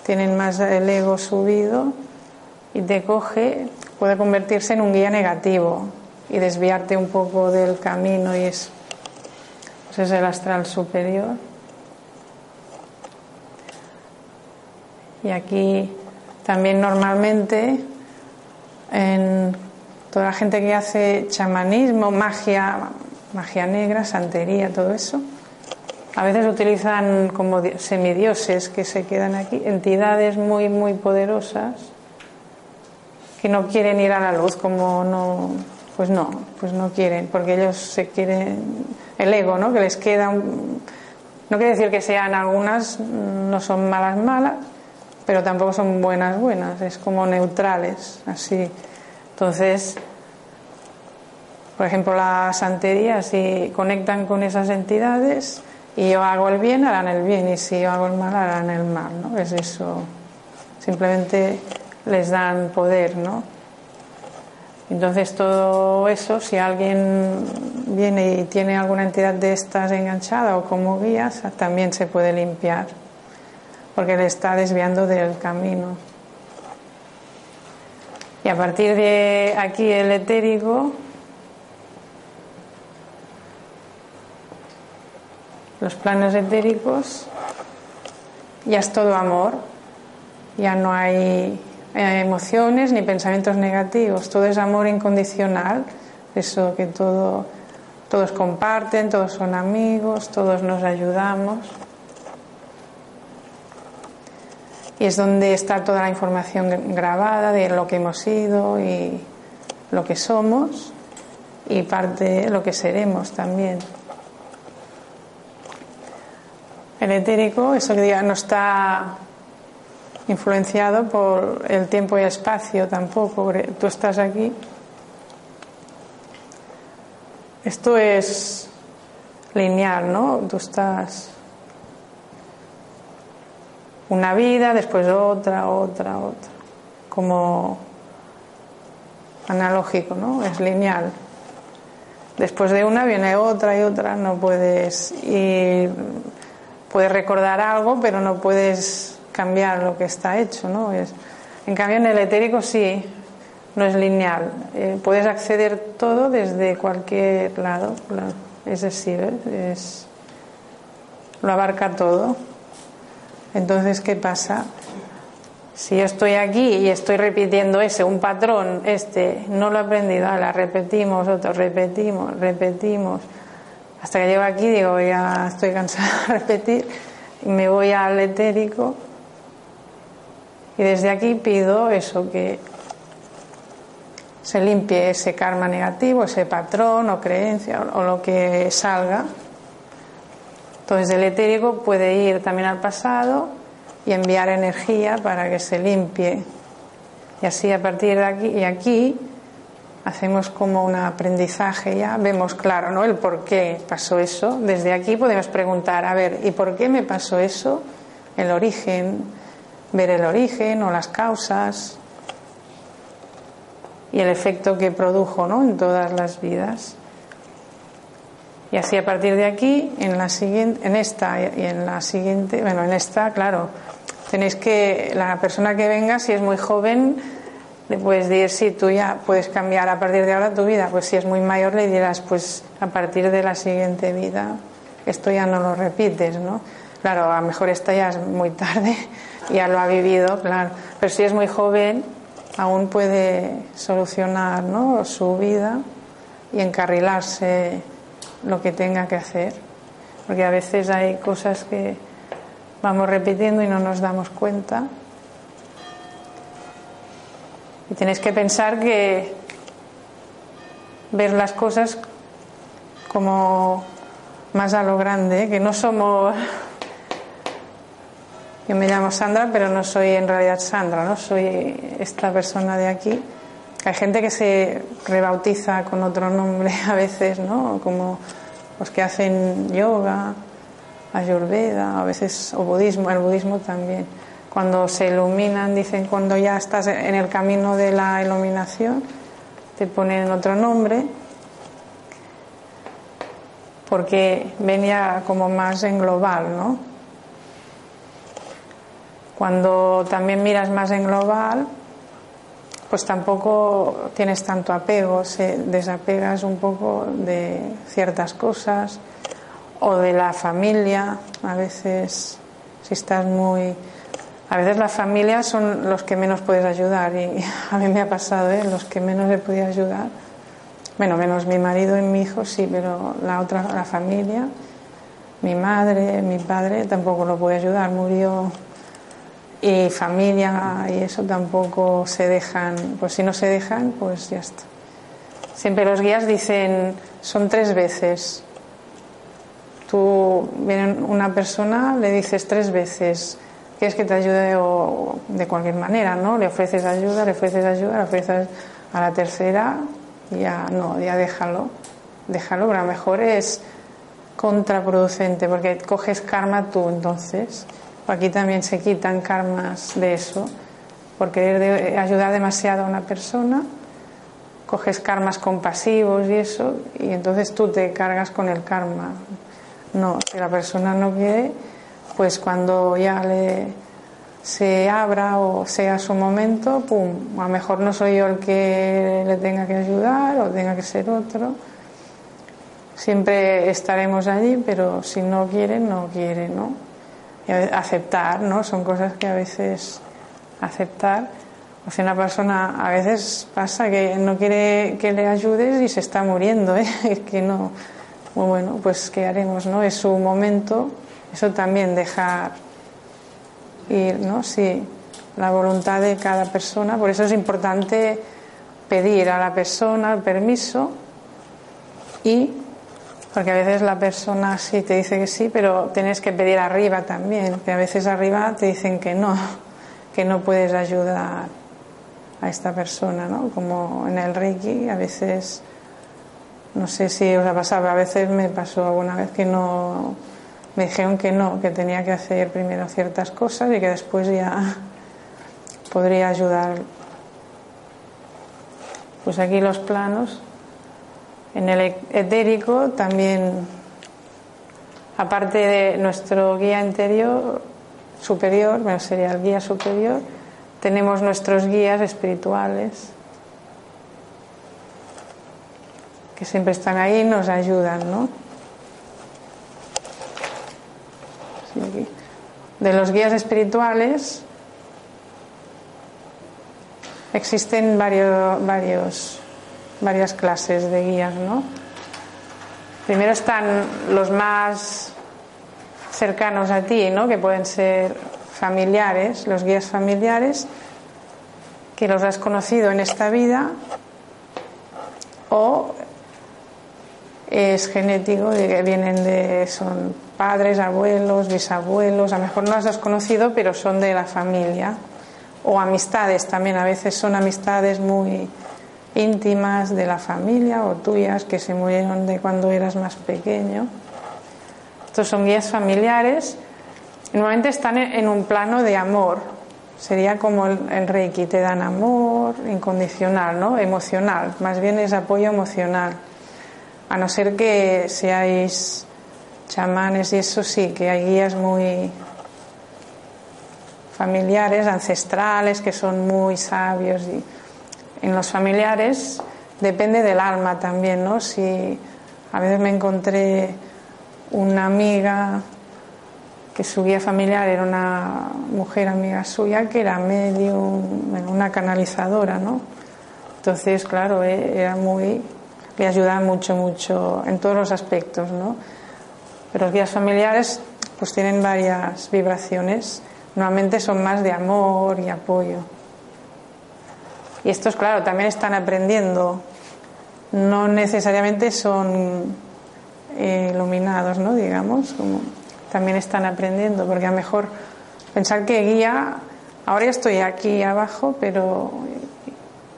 B: tienen más el ego subido y te coge, puede convertirse en un guía negativo y desviarte un poco del camino y es, pues es el astral superior. Y aquí también normalmente en toda la gente que hace chamanismo, magia, magia negra, santería, todo eso, a veces utilizan como semidioses que se quedan aquí, entidades muy, muy poderosas que no quieren ir a la luz, como no, pues no, pues no quieren, porque ellos se quieren, el ego, ¿no? Que les queda, no quiere decir que sean algunas, no son malas, malas, pero tampoco son buenas, buenas, es como neutrales, así. Entonces, por ejemplo, la santería, si conectan con esas entidades, y yo hago el bien, harán el bien, y si yo hago el mal, harán el mal, ¿no? Es eso. Simplemente les dan poder, ¿no? Entonces todo eso, si alguien viene y tiene alguna entidad de estas enganchada o como guías, también se puede limpiar, porque le está desviando del camino. Y a partir de aquí el etérico los planos etéricos, ya es todo amor, ya no hay eh, emociones ni pensamientos negativos, todo es amor incondicional, eso que todo, todos comparten, todos son amigos, todos nos ayudamos. Y es donde está toda la información grabada de lo que hemos sido y lo que somos y parte de lo que seremos también. El etérico, eso que diga, no está influenciado por el tiempo y el espacio tampoco. Tú estás aquí. Esto es lineal, ¿no? Tú estás una vida, después otra, otra, otra. Como analógico, ¿no? Es lineal. Después de una viene otra y otra, no puedes ir puedes recordar algo, pero no puedes cambiar lo que está hecho, ¿no? Es, en cambio, en el etérico sí, no es lineal. Eh, puedes acceder todo desde cualquier lado. Es decir, es, lo abarca todo. Entonces, ¿qué pasa? Si yo estoy aquí y estoy repitiendo ese, un patrón, este, no lo he aprendido, la repetimos, otro, repetimos, repetimos hasta que llego aquí digo, ya estoy cansada de repetir, me voy al etérico y desde aquí pido eso, que se limpie ese karma negativo, ese patrón o creencia o, lo que salga. Entonces el etérico puede ir también al pasado y enviar energía para que se limpie. Y así a partir de aquí y aquí hacemos como un aprendizaje ya, vemos claro, ¿no? El por qué pasó eso. Desde aquí podemos preguntar, a ver, ¿y por qué me pasó eso? El origen, ver el origen o las causas y el efecto que produjo, ¿no? En todas las vidas. Y así a partir de aquí, en la siguiente, en esta y en la siguiente, bueno, en esta, claro, tenéis que la persona que venga, si es muy joven, le puedes decir, sí, tú ya puedes cambiar a partir de ahora tu vida. Pues si es muy mayor, le dirás, pues a partir de la siguiente vida, esto ya no lo repites, ¿no? Claro, a lo mejor esta ya es muy tarde, ya lo ha vivido, claro. Pero si es muy joven, aún puede solucionar ¿no? su vida y encarrilarse lo que tenga que hacer. Porque a veces hay cosas que vamos repitiendo y no nos damos cuenta. Y tenéis que pensar que ver las cosas como más a lo grande, que no somos yo me llamo Sandra, pero no soy en realidad Sandra, ¿no? Soy esta persona de aquí. Hay gente que se rebautiza con otro nombre a veces, ¿no? Como los que hacen yoga, ayurveda, a veces o budismo, el budismo también. Cuando se iluminan, dicen cuando ya estás en el camino de la iluminación, te ponen otro nombre porque venía como más en global, ¿no? Cuando también miras más en global, pues tampoco tienes tanto apego, se desapegas un poco de ciertas cosas o de la familia. A veces, si estás muy. A veces la familia son los que menos puedes ayudar y a mí me ha pasado, ¿eh? los que menos he podido ayudar. Bueno, menos mi marido y mi hijo sí, pero la otra, la familia, mi madre, mi padre tampoco lo pude ayudar, murió y familia y eso tampoco se dejan, pues si no se dejan, pues ya está. Siempre los guías dicen, son tres veces. Tú, viene una persona, le dices tres veces, quieres que te ayude o de cualquier manera, ¿no? Le ofreces ayuda, le ofreces ayuda, le ofreces a la tercera, ya no, ya déjalo, déjalo, pero a lo mejor es contraproducente porque coges karma tú entonces. Aquí también se quitan karmas de eso, por querer ayudar demasiado a una persona, coges karmas compasivos y eso, y entonces tú te cargas con el karma. No, si la persona no quiere, pues cuando ya le se abra o sea su momento, pum, a lo mejor no soy yo el que le tenga que ayudar o tenga que ser otro. Siempre estaremos allí, pero si no quiere, no quiere, ¿no? Aceptar, ¿no? Son cosas que a veces aceptar. O sea, una persona a veces pasa que no quiere que le ayudes y se está muriendo, ¿eh? Es que no. Bueno, pues ¿qué haremos, no? Es su momento. Eso también dejar ir, ¿no? Sí, la voluntad de cada persona. Por eso es importante pedir a la persona permiso y porque a veces la persona sí te dice que sí, pero tienes que pedir arriba también, que a veces arriba te dicen que no, que no puedes ayudar a esta persona, ¿no? Como en el Reiki, a veces, no sé si os ha pasado, a veces me pasó alguna vez que no, me dijeron que no, que tenía que hacer primero ciertas cosas y que después ya podría ayudar. Pues aquí los planos en el etérico también, aparte de nuestro guía interior superior, bueno, sería el guía superior, tenemos nuestros guías espirituales que siempre están ahí y nos ayudan, ¿no? De los guías espirituales existen varios, varios varias clases de guías, ¿no? Primero están los más cercanos a ti, ¿no? Que pueden ser familiares, los guías familiares, que los has conocido en esta vida, o es genético, que vienen de, son padres, abuelos, bisabuelos, a lo mejor no los has conocido, pero son de la familia, o amistades también, a veces son amistades muy íntimas de la familia o tuyas que se murieron de cuando eras más pequeño. Estos son guías familiares. Normalmente están en un plano de amor. Sería como el, Reiki, te dan amor incondicional, ¿no? Emocional. Más bien es apoyo emocional. A no ser que seáis chamanes y eso sí, que hay guías muy familiares, ancestrales, que son muy sabios y en los familiares depende del alma también, ¿no? Si a veces me encontré una amiga que su guía familiar era una mujer amiga suya que era medio una canalizadora, ¿no? Entonces, claro, e, era muy, le ayudaba mucho, mucho en todos los aspectos, ¿no? Pero los guías familiares pues tienen varias vibraciones, normalmente son más de amor y apoyo. Y estos, claro, también están aprendiendo, no necesariamente son eh, iluminados, ¿no? Digamos, como también están aprendiendo, porque a lo mejor pensar que guía, ahora estoy aquí abajo, pero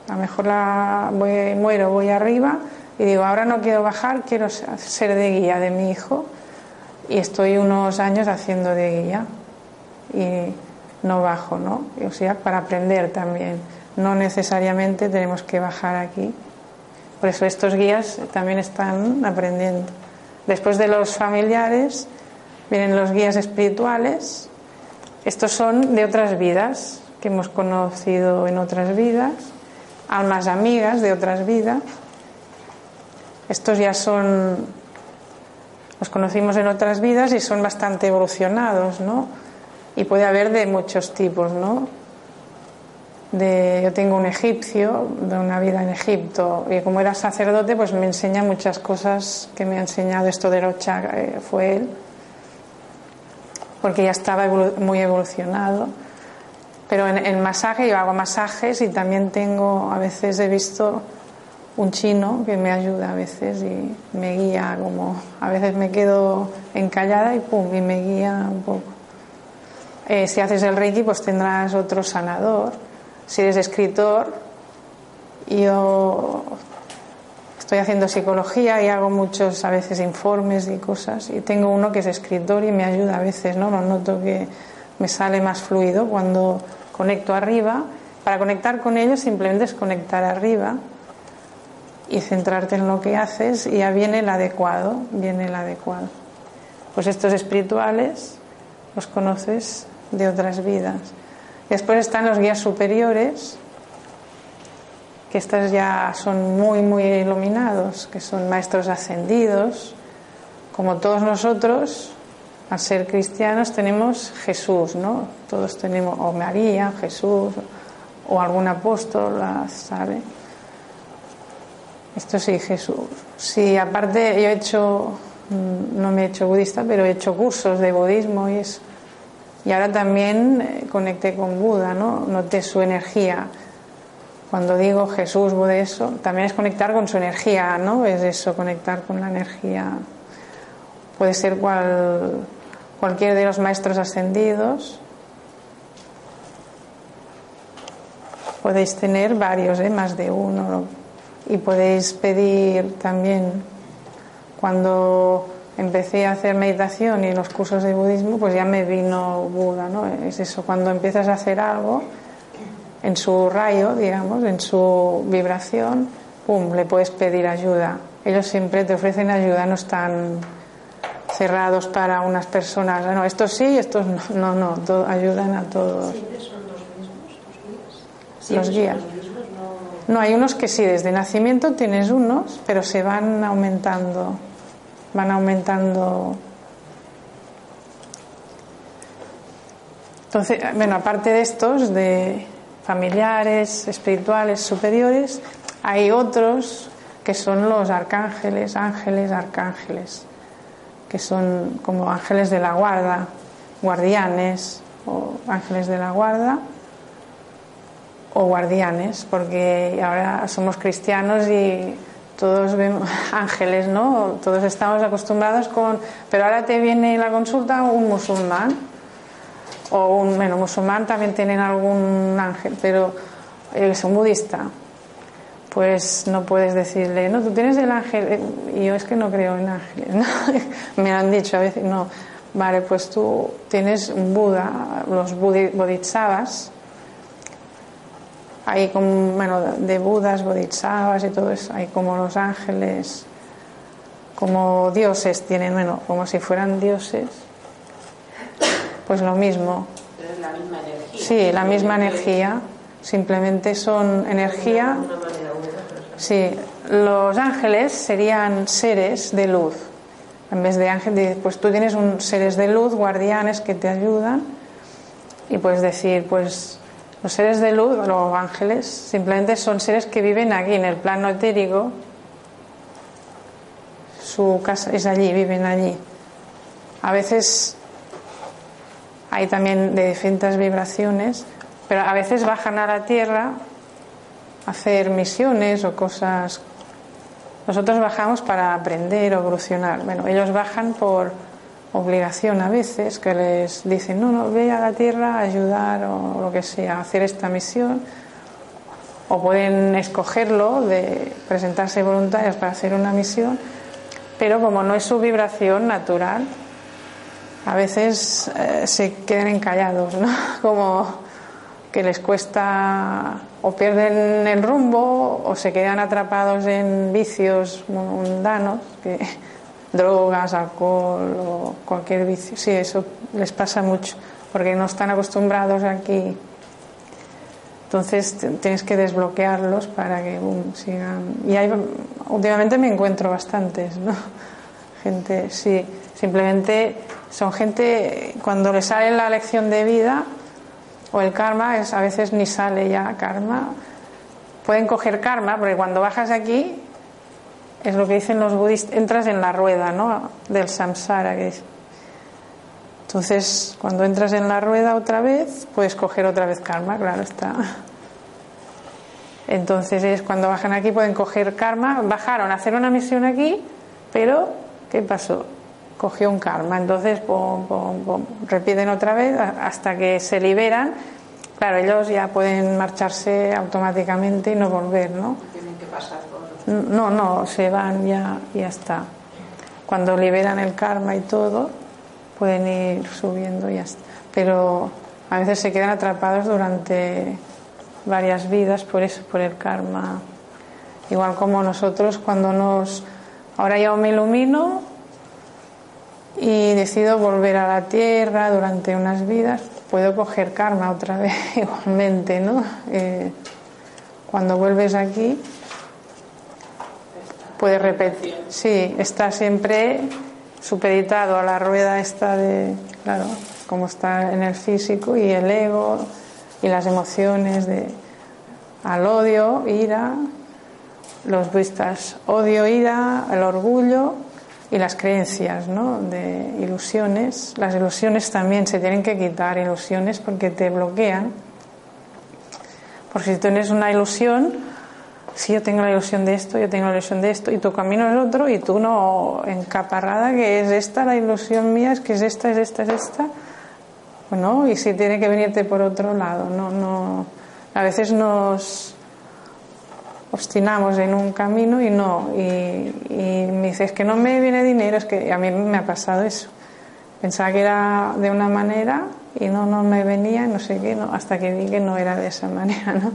B: a lo mejor la voy, muero, voy arriba y digo, ahora no quiero bajar, quiero ser de guía de mi hijo y estoy unos años haciendo de guía y no bajo, ¿no? O sea, para aprender también. No necesariamente tenemos que bajar aquí. Por eso estos guías también están aprendiendo. Después de los familiares, Vienen los guías espirituales. Estos son de otras vidas que hemos conocido en otras vidas, almas amigas de otras vidas. Estos ya son, los conocimos en otras vidas y son bastante evolucionados, ¿no? Y puede haber de muchos tipos, ¿no? De, yo tengo un egipcio de una vida en Egipto y como era sacerdote pues me enseña muchas cosas que me ha enseñado esto de Rocha, eh, fue él porque ya estaba muy evolucionado. Pero en el masaje yo hago masajes y también tengo, a veces he visto un chino que me ayuda a veces y me guía como, a veces me quedo encallada y pum, y me guía un poco. Eh, si haces el reiki pues tendrás otro sanador. Si eres escritor, yo Estoy haciendo psicología y hago muchos a veces informes y cosas y tengo uno que es escritor y me ayuda a veces, ¿no? Lo noto que me sale más fluido cuando conecto arriba. Para conectar con ellos simplemente es conectar arriba y centrarte en lo que haces y ya viene el adecuado, viene el adecuado. Pues estos espirituales los conoces de otras vidas. Después están los guías superiores, que estos ya son muy, muy iluminados, que son maestros ascendidos. Como todos nosotros, al ser cristianos, tenemos Jesús, ¿no? Todos tenemos, o María, Jesús, o algún apóstol, ¿sabe? Esto sí, Jesús. Sí, aparte, yo he hecho, mm, no me he hecho budista, pero he hecho cursos de budismo y eso. Y ahora también eh, conecté con Buda, ¿no? Noté su energía cuando digo Jesús, de eso, también es conectar con su energía, ¿no? Es eso, conectar con la energía. Puede ser cual, cualquier de los maestros ascendidos. Podéis tener varios, ¿eh? más de uno. Y podéis pedir también, cuando empecé a hacer meditación y los cursos de budismo, pues ya me vino Buda, ¿no? Es eso, cuando empiezas a hacer algo en su rayo, digamos, en su vibración, pum, le puedes pedir ayuda. Ellos siempre te ofrecen ayuda, no están cerrados para unas personas. No, estos sí, estos no, no, no ayudan a todos.
C: ¿Siempre son los mismos,
B: los guías? no... hay unos que sí, desde nacimiento tienes unos, pero se van aumentando, van aumentando. Entonces, bueno, aparte de estos, de familiares, espirituales, superiores, hay otros que son los arcángeles, ángeles, arcángeles, que son como ángeles de la guarda, guardianes o ángeles de la guarda o guardianes, porque ahora somos cristianos y todos vemos ángeles, ¿no? Todos estamos acostumbrados con, pero ahora te viene la consulta un musulmán o un bueno, musulmán también tienen algún ángel, pero es un budista, pues no puedes decirle, no, tú tienes el ángel, y yo es que no creo en ángeles, ¿no? me han dicho a veces, no, vale, pues tú tienes un Buda, los bodhisattvas, hay como, bueno, de Budas, bodhisattvas y todo eso, hay como los ángeles, como dioses tienen, bueno, como si fueran dioses pues lo mismo.
C: Pero es la misma energía.
B: Sí, la misma energía. Simplemente son energía. Sí, los ángeles serían seres de luz En vez de ángel, pues tú tienes un, seres de luz, guardianes que te ayudan y puedes decir, pues los seres de luz, los ángeles, simplemente son seres que viven aquí, en el plano etérico. Su casa es allí, viven allí. A veces hay también de distintas vibraciones, pero a veces bajan a la tierra a hacer misiones o cosas. Nosotros bajamos para aprender o evolucionar. Bueno, ellos bajan por obligación a veces, que les dicen, no, no, ve a la tierra a ayudar o lo que sea, a hacer esta misión. O pueden escogerlo de presentarse voluntarios para hacer una misión, pero como no es su vibración natural, a veces eh, se quedan encallados, ¿no? Como que les cuesta o pierden el rumbo o se quedan atrapados en vicios mundanos, que, drogas, alcohol o cualquier vicio. Sí, eso les pasa mucho porque no están acostumbrados aquí. Entonces tienes que desbloquearlos para que sigan. Y hay, últimamente me encuentro bastantes, ¿no? Gente, sí, simplemente son gente, cuando les sale la lección de vida o el karma, es, a veces ni sale ya karma. Pueden coger karma, porque cuando bajas aquí, es lo que dicen los budistas, entras en la rueda ¿no? del samsara. Que Entonces, cuando entras en la rueda otra vez, puedes coger otra vez karma, claro está. Entonces, es cuando bajan aquí, pueden coger karma. Bajaron a hacer una misión aquí, pero ¿qué pasó? cogió un karma. Entonces, repiten otra vez hasta que se liberan. Claro, ellos ya pueden marcharse automáticamente y no volver, ¿no?
C: Tienen que pasar
B: No, no, se van ya ya está. Cuando liberan el karma y todo, pueden ir subiendo y ya está. Pero a veces se quedan atrapados durante varias vidas por eso, por el karma. Igual como nosotros cuando nos... Ahora yo me ilumino, y decido volver a la tierra durante unas vidas, puedo coger karma otra vez igualmente, ¿no? Eh, cuando vuelves aquí, puedes repetir. Sí, está siempre supeditado a la rueda esta de, claro, como está en el físico y el ego y las emociones de al odio, ira, los vistas, odio, ira, el orgullo y las creencias ¿no? de ilusiones. Las ilusiones también se tienen que quitar, ilusiones porque te bloquean. Porque si tienes una ilusión, si yo tengo la ilusión de esto, yo tengo la ilusión de esto, y tu camino es otro, y tú no encaparrada, que es esta la ilusión mía, es que es esta, es esta, es esta. Bueno, y si tiene que venirte por otro lado, no, no. A veces nos obstinamos en un camino y no. Y, me dices que no me viene dinero, es que a mí me ha pasado eso. Pensaba que era de una manera y no, no me venía, no sé qué, no, hasta que vi que no era de esa manera, ¿no?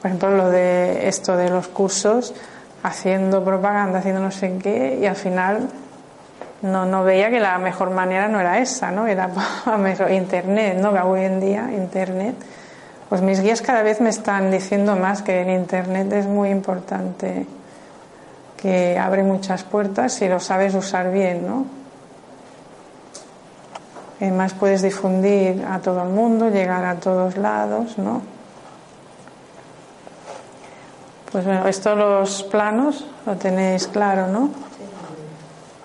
B: Por ejemplo, lo de esto de los cursos, haciendo propaganda, haciendo no sé qué, y al final no, no veía que la mejor manera no era esa, ¿no? Era internet, ¿no? Que hoy en día internet pues mis guías cada vez me están diciendo más que en Internet es muy importante, que abre muchas puertas si lo sabes usar bien, ¿no? Además puedes difundir a todo el mundo, llegar a todos lados, ¿no? Pues bueno, estos los planos lo tenéis claro, ¿no?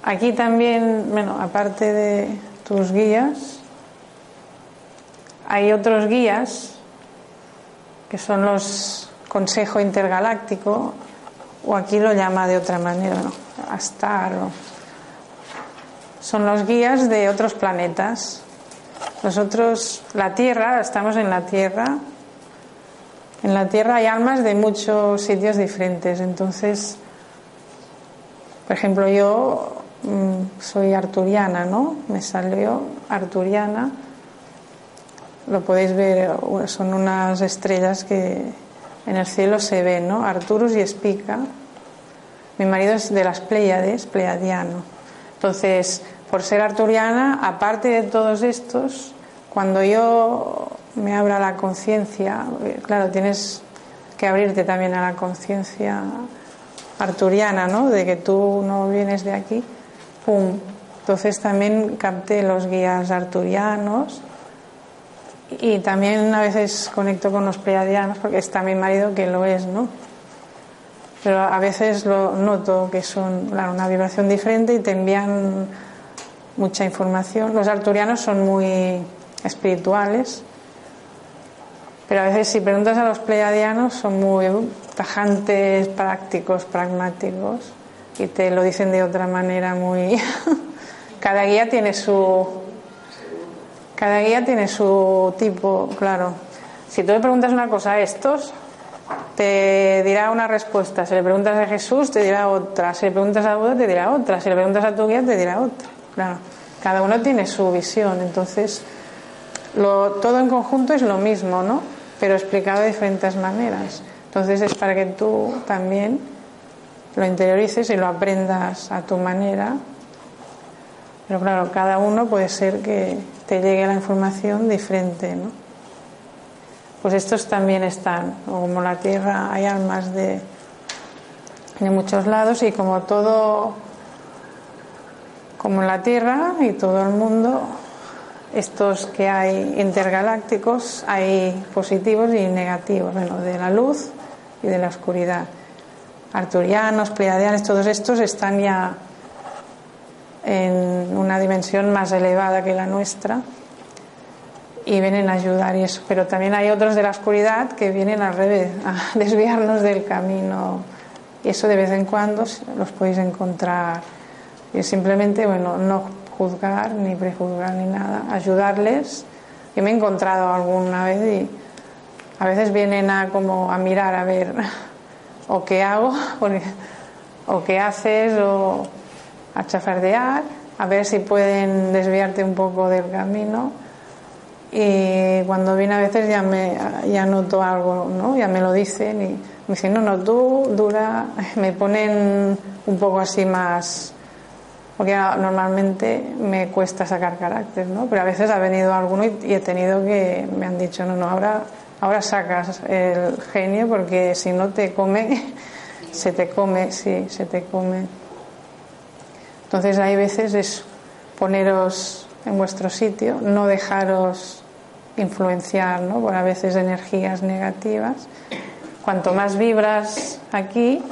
B: Aquí también, bueno, aparte de tus guías, hay otros guías que son los Consejo Intergaláctico, o aquí lo llama de otra manera, ¿no? Astar, son los guías de otros planetas. Nosotros, la Tierra, estamos en la Tierra. En la Tierra hay almas de muchos sitios diferentes. Entonces, por ejemplo, yo mm, soy arturiana, ¿no? Me salió arturiana lo podéis ver, son unas estrellas que en el cielo se ven, ¿no? Arturus y Espica. Mi marido es de las Pléyades, pleiadiano. Entonces, por ser arturiana, aparte de todos estos, cuando yo me abra la conciencia, claro, tienes que abrirte también a la conciencia arturiana, ¿no? De que tú no vienes de aquí, pum. Entonces también capté los guías arturianos y también a veces conecto con los pleiadianos porque está mi marido que lo es, ¿no? Pero a veces lo noto que son una vibración diferente y te envían mucha información. Los arturianos son muy espirituales, pero a veces si preguntas a los pleiadianos son muy tajantes, prácticos, pragmáticos y te lo dicen de otra manera muy... Cada guía tiene su... Cada guía tiene su tipo, claro. Si tú le preguntas una cosa a estos, te dirá una respuesta. Si le preguntas a Jesús, te dirá otra. Si le preguntas a Buda, te dirá otra. Si le preguntas a tu guía, te dirá otra. Claro. Cada uno tiene su visión. Entonces, lo, todo en conjunto es lo mismo, ¿no? Pero explicado de diferentes maneras. Entonces, es para que tú también lo interiorices y lo aprendas a tu manera. Pero claro, cada uno puede ser que te llegue la información diferente, ¿no? Pues estos también están, como la Tierra hay almas de, de muchos lados y como todo, como la Tierra y todo el mundo, estos que hay intergalácticos, hay positivos y negativos, bueno, de la luz y de la oscuridad. Arturianos, pleiadianos, todos estos están ya en una dimensión más elevada que la nuestra y vienen a ayudar y eso. Pero también hay otros de la oscuridad que vienen al revés, a desviarnos del camino. Y eso de vez en cuando los podéis encontrar. Y simplemente, bueno, no juzgar, ni prejuzgar, ni nada, ayudarles. Yo me he encontrado alguna vez y a veces vienen a como a mirar a ver o qué hago, o qué haces, o a chafardear, a ver si pueden desviarte un poco del camino y cuando viene a veces ya me ya noto algo, ¿no? Ya me lo dicen y me dicen, no, no, tú dura, me ponen un poco así más, porque normalmente me cuesta sacar carácter, ¿no? Pero a veces ha venido alguno y, he tenido que, me han dicho, no, no, ahora, ahora sacas el genio porque si no te come, se te come, sí, se te come. Entonces hay veces es poneros en vuestro sitio, no dejaros influenciar ¿no? por a veces energías negativas. Cuanto más vibras aquí,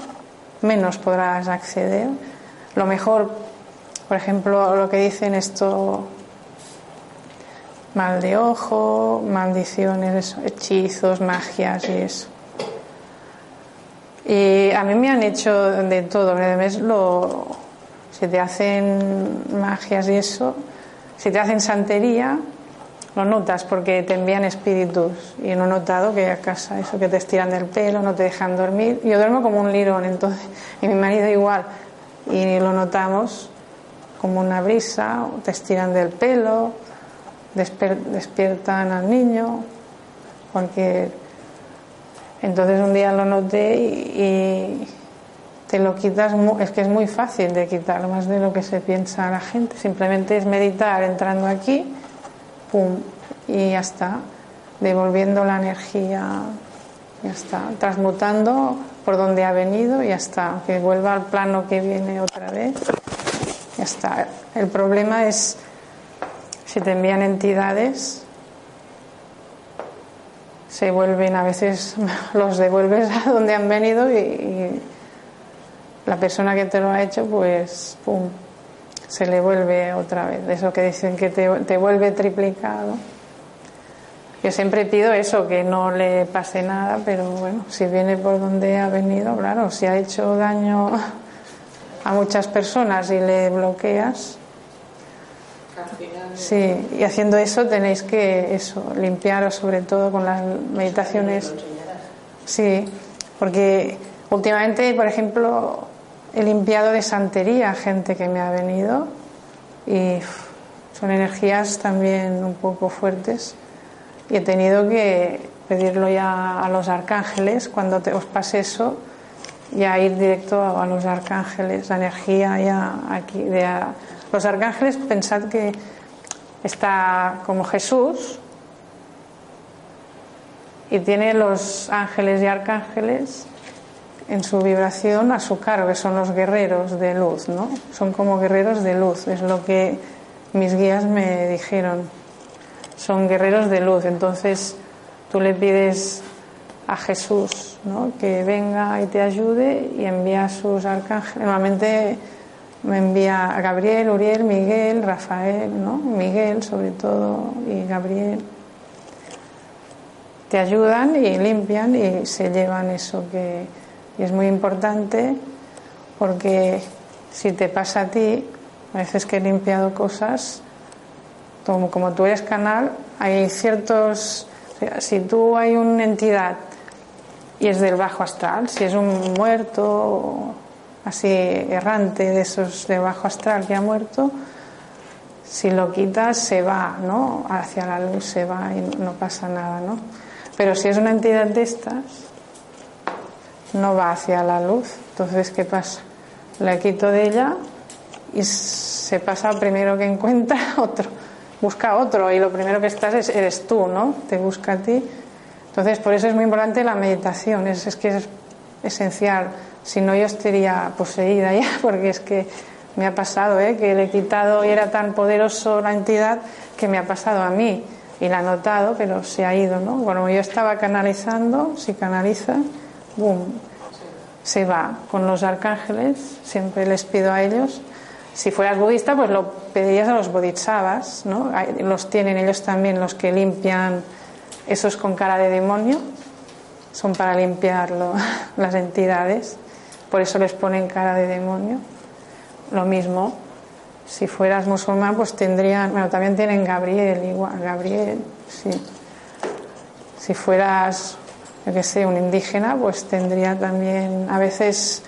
B: menos podrás acceder. Lo mejor, por ejemplo, lo que dicen esto, mal de ojo, maldiciones, hechizos, magias y eso. Y a mí me han hecho de todo, lo, si te hacen magias y eso, si te hacen santería, lo notas porque te envían espíritus y no he notado que a casa eso que te estiran del pelo, no te dejan dormir. Yo duermo como un lirón, entonces, y mi marido igual, y lo notamos como una brisa, te estiran del pelo, despiertan al niño, cualquier. Entonces un día lo noté y, te lo quitas, es que es muy fácil de quitar, más de lo que se piensa la gente. Simplemente es meditar entrando aquí pum, y ya está, devolviendo la energía, ya está, transmutando por donde ha venido y ya está, que vuelva al plano que viene otra vez, está. El problema es si te envían entidades, se vuelven, a veces los devuelves a donde han venido y, la persona que te lo ha hecho, pues, pum, se le vuelve otra vez. Eso que dicen que te vuelve triplicado. Yo siempre pido eso, que no le pase nada, pero bueno, si viene por donde ha venido, claro, si ha hecho daño a muchas personas y le bloqueas. Sí, y haciendo eso tenéis que eso, limpiaros sobre todo con las meditaciones. Sí, porque últimamente, por ejemplo, He limpiado de santería gente que me ha venido y son energías también un poco fuertes y he tenido que pedirlo ya a los arcángeles cuando te, os pase eso ya ir directo a, los arcángeles la energía ya aquí de los arcángeles pensad que está como Jesús y tiene los ángeles y arcángeles en su vibración a su cargo, que son los guerreros de luz, ¿no? Son como guerreros de luz, es lo que mis guías me dijeron. Son guerreros de luz, entonces tú le pides a Jesús ¿no? que venga y te ayude y envía a sus arcángeles. Normalmente me envía a Gabriel, Uriel, Miguel, Rafael, ¿no? Miguel sobre todo y Gabriel. Te ayudan y limpian y se llevan eso que y es muy importante porque si te pasa a ti, a veces que he limpiado cosas, como, como tú eres canal, hay ciertos, si tú hay una entidad y es del bajo astral, si es un muerto así errante de esos de bajo astral que ha muerto, si lo quitas se va, ¿no? Hacia la luz se va y no pasa nada, ¿no? Pero si es una entidad de estas, no va hacia la luz. Entonces, ¿qué pasa? La quito de ella y se pasa primero que encuentra otro. Busca otro y lo primero que estás es, eres tú, ¿no? Te busca a ti entonces, por eso es muy importante la meditación, es, es que es esencial. Si no, yo estaría poseída ya, porque es que me ha pasado, ¿eh? que le he quitado y era tan poderoso la entidad que me ha pasado a mí. Y la he notado, pero se ha ido, ¿no? Cuando yo estaba canalizando, si canaliza, ¡boom! Se va. Con los arcángeles, siempre les pido a ellos. Si fueras budista, pues lo pedirías a los bodhisattvas, ¿no? Los tienen ellos también, los que limpian esos con cara de demonio son para limpiarlo las entidades, por eso les ponen cara de demonio. Lo mismo, si fueras musulmán, pues tendrían, bueno, también tienen Gabriel, igual, Gabriel, sí. Si fueras, yo qué sé, un indígena, pues tendría también, a veces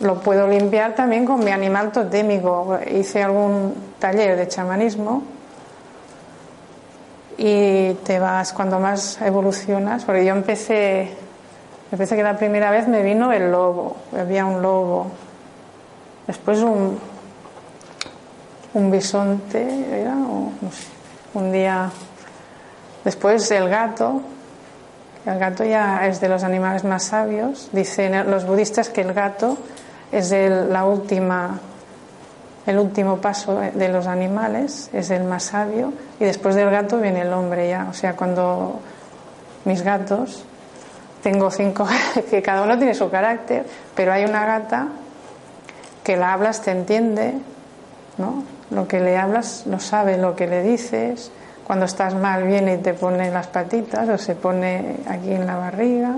B: lo puedo limpiar también con mi animal totémico. Hice algún taller de chamanismo y te vas cuando más evolucionas, porque yo empecé, empecé que la primera vez me vino el lobo, había un lobo, después un, un bisonte, era, un día, después el gato, el gato ya es de los animales más sabios, dicen los budistas que el gato es la última el último paso de los animales, es el más sabio, y después del gato viene el hombre ya. O sea, cuando mis gatos, tengo cinco, que cada uno tiene su carácter, pero hay una gata que la hablas, te entiende, ¿no? Lo que le hablas lo sabe, lo que le dices. Cuando estás mal viene y te pone las patitas o se pone aquí en la barriga.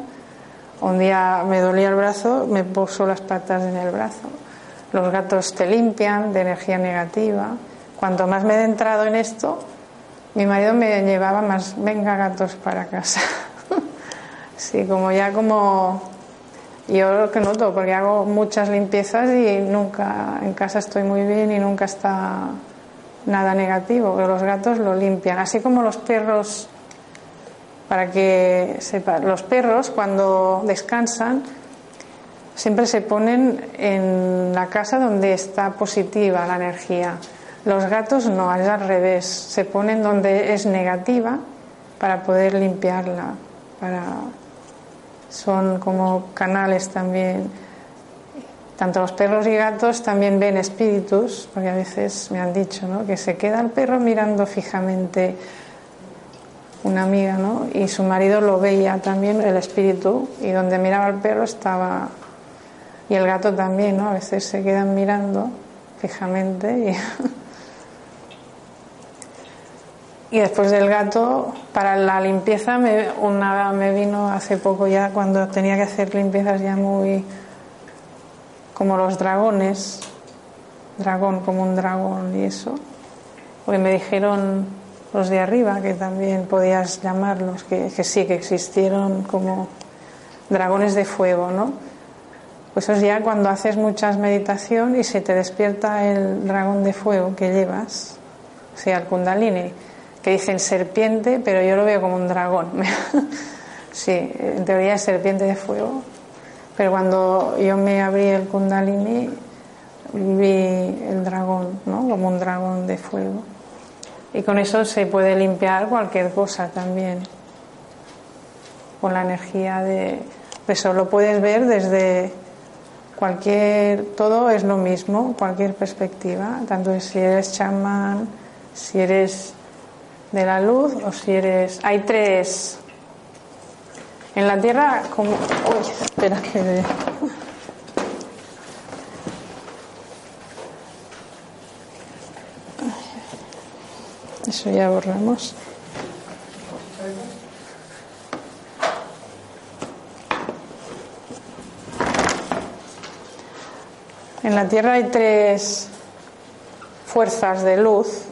B: Un día me dolía el brazo, me puso las patas en el brazo los gatos te limpian de energía negativa. Cuanto más me he entrado en esto, mi marido me llevaba más, venga gatos para casa. sí, como ya como yo lo que noto, porque hago muchas limpiezas y nunca en casa estoy muy bien y nunca está nada negativo, pero los gatos lo limpian, así como los perros, para que sepa, los perros cuando descansan siempre se ponen en la casa donde está positiva la energía. Los gatos no, es al revés, se ponen donde es negativa para poder limpiarla. Son como canales también. Tanto los perros y gatos también ven espíritus, porque a veces me han dicho ¿no? que se queda el perro mirando fijamente una amiga, ¿no? Y su marido lo veía también, el espíritu, y donde miraba el perro estaba y el gato también, ¿no? A veces se quedan mirando fijamente y, y después del gato, para la limpieza, me, una me vino hace poco ya cuando tenía que hacer limpiezas ya muy como los dragones, dragón como un dragón y eso, porque me dijeron los de arriba que también podías llamarlos, que, que sí, que existieron como dragones de fuego, ¿no? Pues es ya cuando haces muchas meditación y se te despierta el dragón de fuego que llevas, o sea, el kundalini, que dicen serpiente, pero yo lo veo como un dragón. sí, en teoría es serpiente de fuego, pero cuando yo me abrí el kundalini vi el dragón, ¿no? Como un dragón de fuego. Y con eso se puede limpiar cualquier cosa también, con la energía de Eso lo puedes ver desde cualquier, todo es lo mismo, cualquier perspectiva, tanto si eres chamán, si eres de la luz o si eres... Hay tres... En la Tierra, como... Uy, espera que... Eso ya borramos. En la Tierra hay tres fuerzas de luz.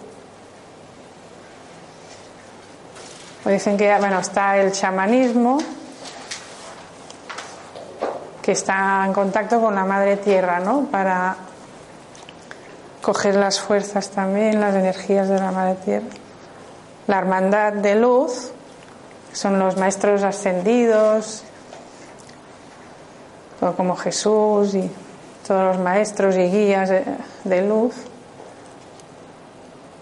B: O dicen que bueno, está el chamanismo, que está en contacto con la madre tierra, ¿no? Para coger las fuerzas también, las energías de la madre tierra. La hermandad de luz, son los maestros ascendidos, como Jesús y todos los maestros y guías de, luz.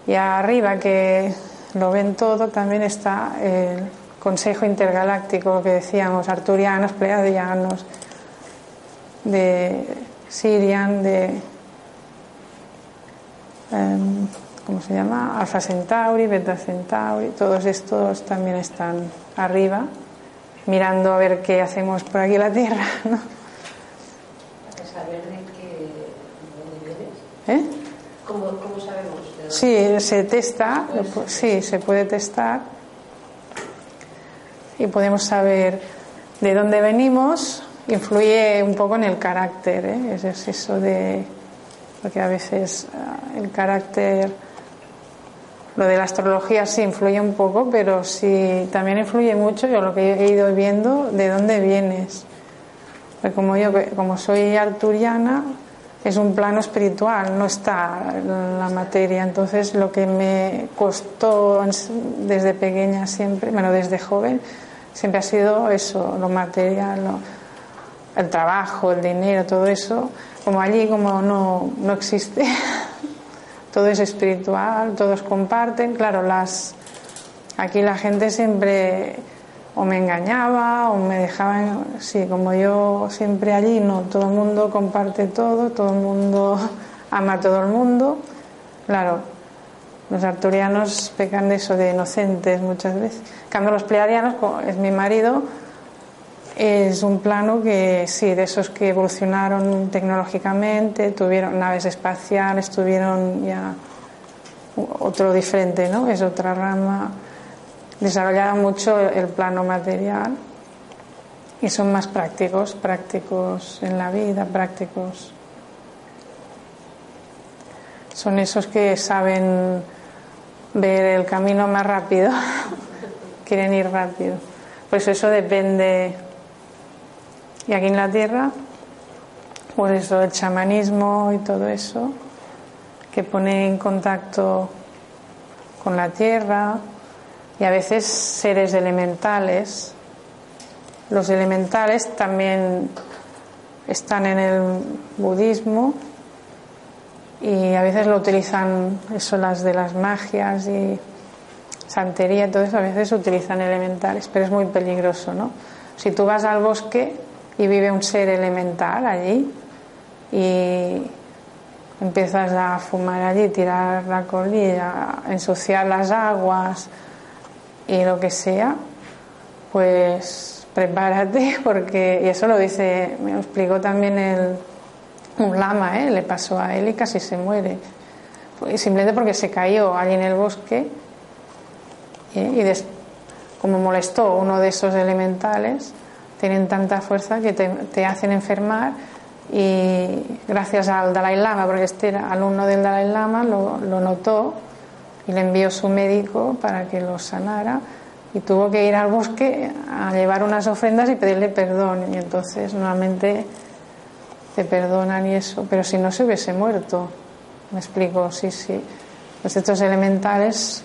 B: Y arriba, que lo ven todo, también está el Consejo Intergaláctico que decíamos, arturianos, pleiadianos, de Sirian, de. Em, ¿Cómo se llama? Alfa Centauri, Beta Centauri, todos estos también están arriba, mirando a ver qué hacemos por aquí la Tierra, ¿no?
C: ¿Eh? ¿Cómo, sabemos?
B: Sí, se testa, sí, se puede testar y podemos saber de dónde venimos. Influye un poco en el carácter, ¿eh? es eso de. Porque a veces ah, el carácter. Lo de la astrología sí influye un poco, pero sí también influye mucho, yo lo que he ido viendo, de dónde vienes. Porque como yo, como soy arturiana, es un plano espiritual, no está la materia. Entonces lo que me costó desde pequeña siempre, bueno, desde joven, siempre ha sido eso, lo material, el trabajo, el dinero, todo eso. Como allí, como no, no existe, todo es espiritual, todos comparten. Claro, las aquí la gente siempre o me engañaba o me dejaba, sí, como yo siempre allí, no, todo el mundo comparte todo, todo el mundo ama a todo el mundo. Claro, los arturianos pecan de eso, de inocentes muchas veces. En cambio, los pleiadianos, es mi marido, es un plano que sí, de esos que evolucionaron tecnológicamente, tuvieron naves espaciales, tuvieron ya otro diferente, ¿no? Es otra rama desarrollaron mucho el plano material y son más prácticos, prácticos en la vida, prácticos. Son esos que saben ver el camino más rápido, quieren ir rápido. Pues eso depende. Y aquí en la Tierra, pues eso, el chamanismo y todo eso, que pone en contacto con la Tierra, y a veces seres elementales. Los elementales también están en el budismo y a veces lo utilizan, eso las de las magias y santería, todo eso, a veces utilizan elementales, pero es muy peligroso, ¿no? Si tú vas al bosque y vive un ser elemental allí y empiezas a fumar allí, tirar la colilla, ensuciar las aguas, y lo que sea, pues prepárate porque, y eso lo dice, me explicó también el, un lama, ¿eh? le pasó a él y casi se muere, pues, simplemente porque se cayó allí en el bosque ¿eh? y como molestó uno de esos elementales, tienen tanta fuerza que te, hacen enfermar y gracias al Dalai Lama, porque este era alumno del Dalai Lama, lo, lo notó y le envió su médico para que lo sanara y tuvo que ir al bosque a llevar unas ofrendas y pedirle perdón y entonces nuevamente te perdonan y eso, pero si no se hubiese muerto, me explico, sí, sí, pues estos elementales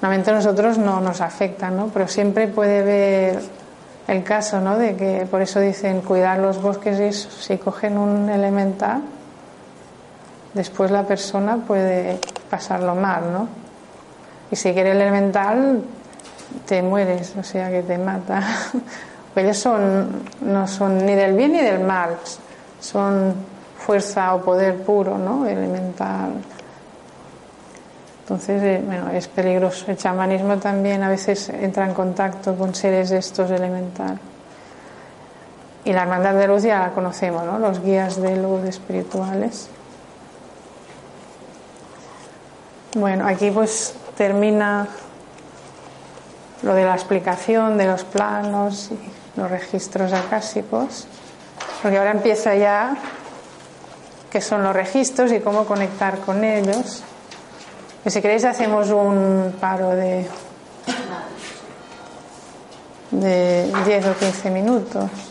B: normalmente a nosotros no nos afectan, ¿no? Pero siempre puede haber el caso, ¿no? De que por eso dicen cuidar los bosques y eso, si cogen un elemental después la persona puede pasarlo mal, ¿no? Y si quiere el elemental, te mueres, o sea que te mata. ellos son, no son ni del bien ni del mal, son fuerza o poder puro, ¿no? Elemental. Entonces, eh, bueno, es peligroso. El chamanismo también a veces entra en contacto con seres estos elemental. Y la hermandad de luz ya la conocemos, ¿no? Los guías de luz espirituales. Bueno, aquí pues termina lo de la explicación de los planos y los registros acásicos, porque ahora empieza ya qué son los registros y cómo conectar con ellos. Y si queréis hacemos un paro de, de 10 o 15 minutos.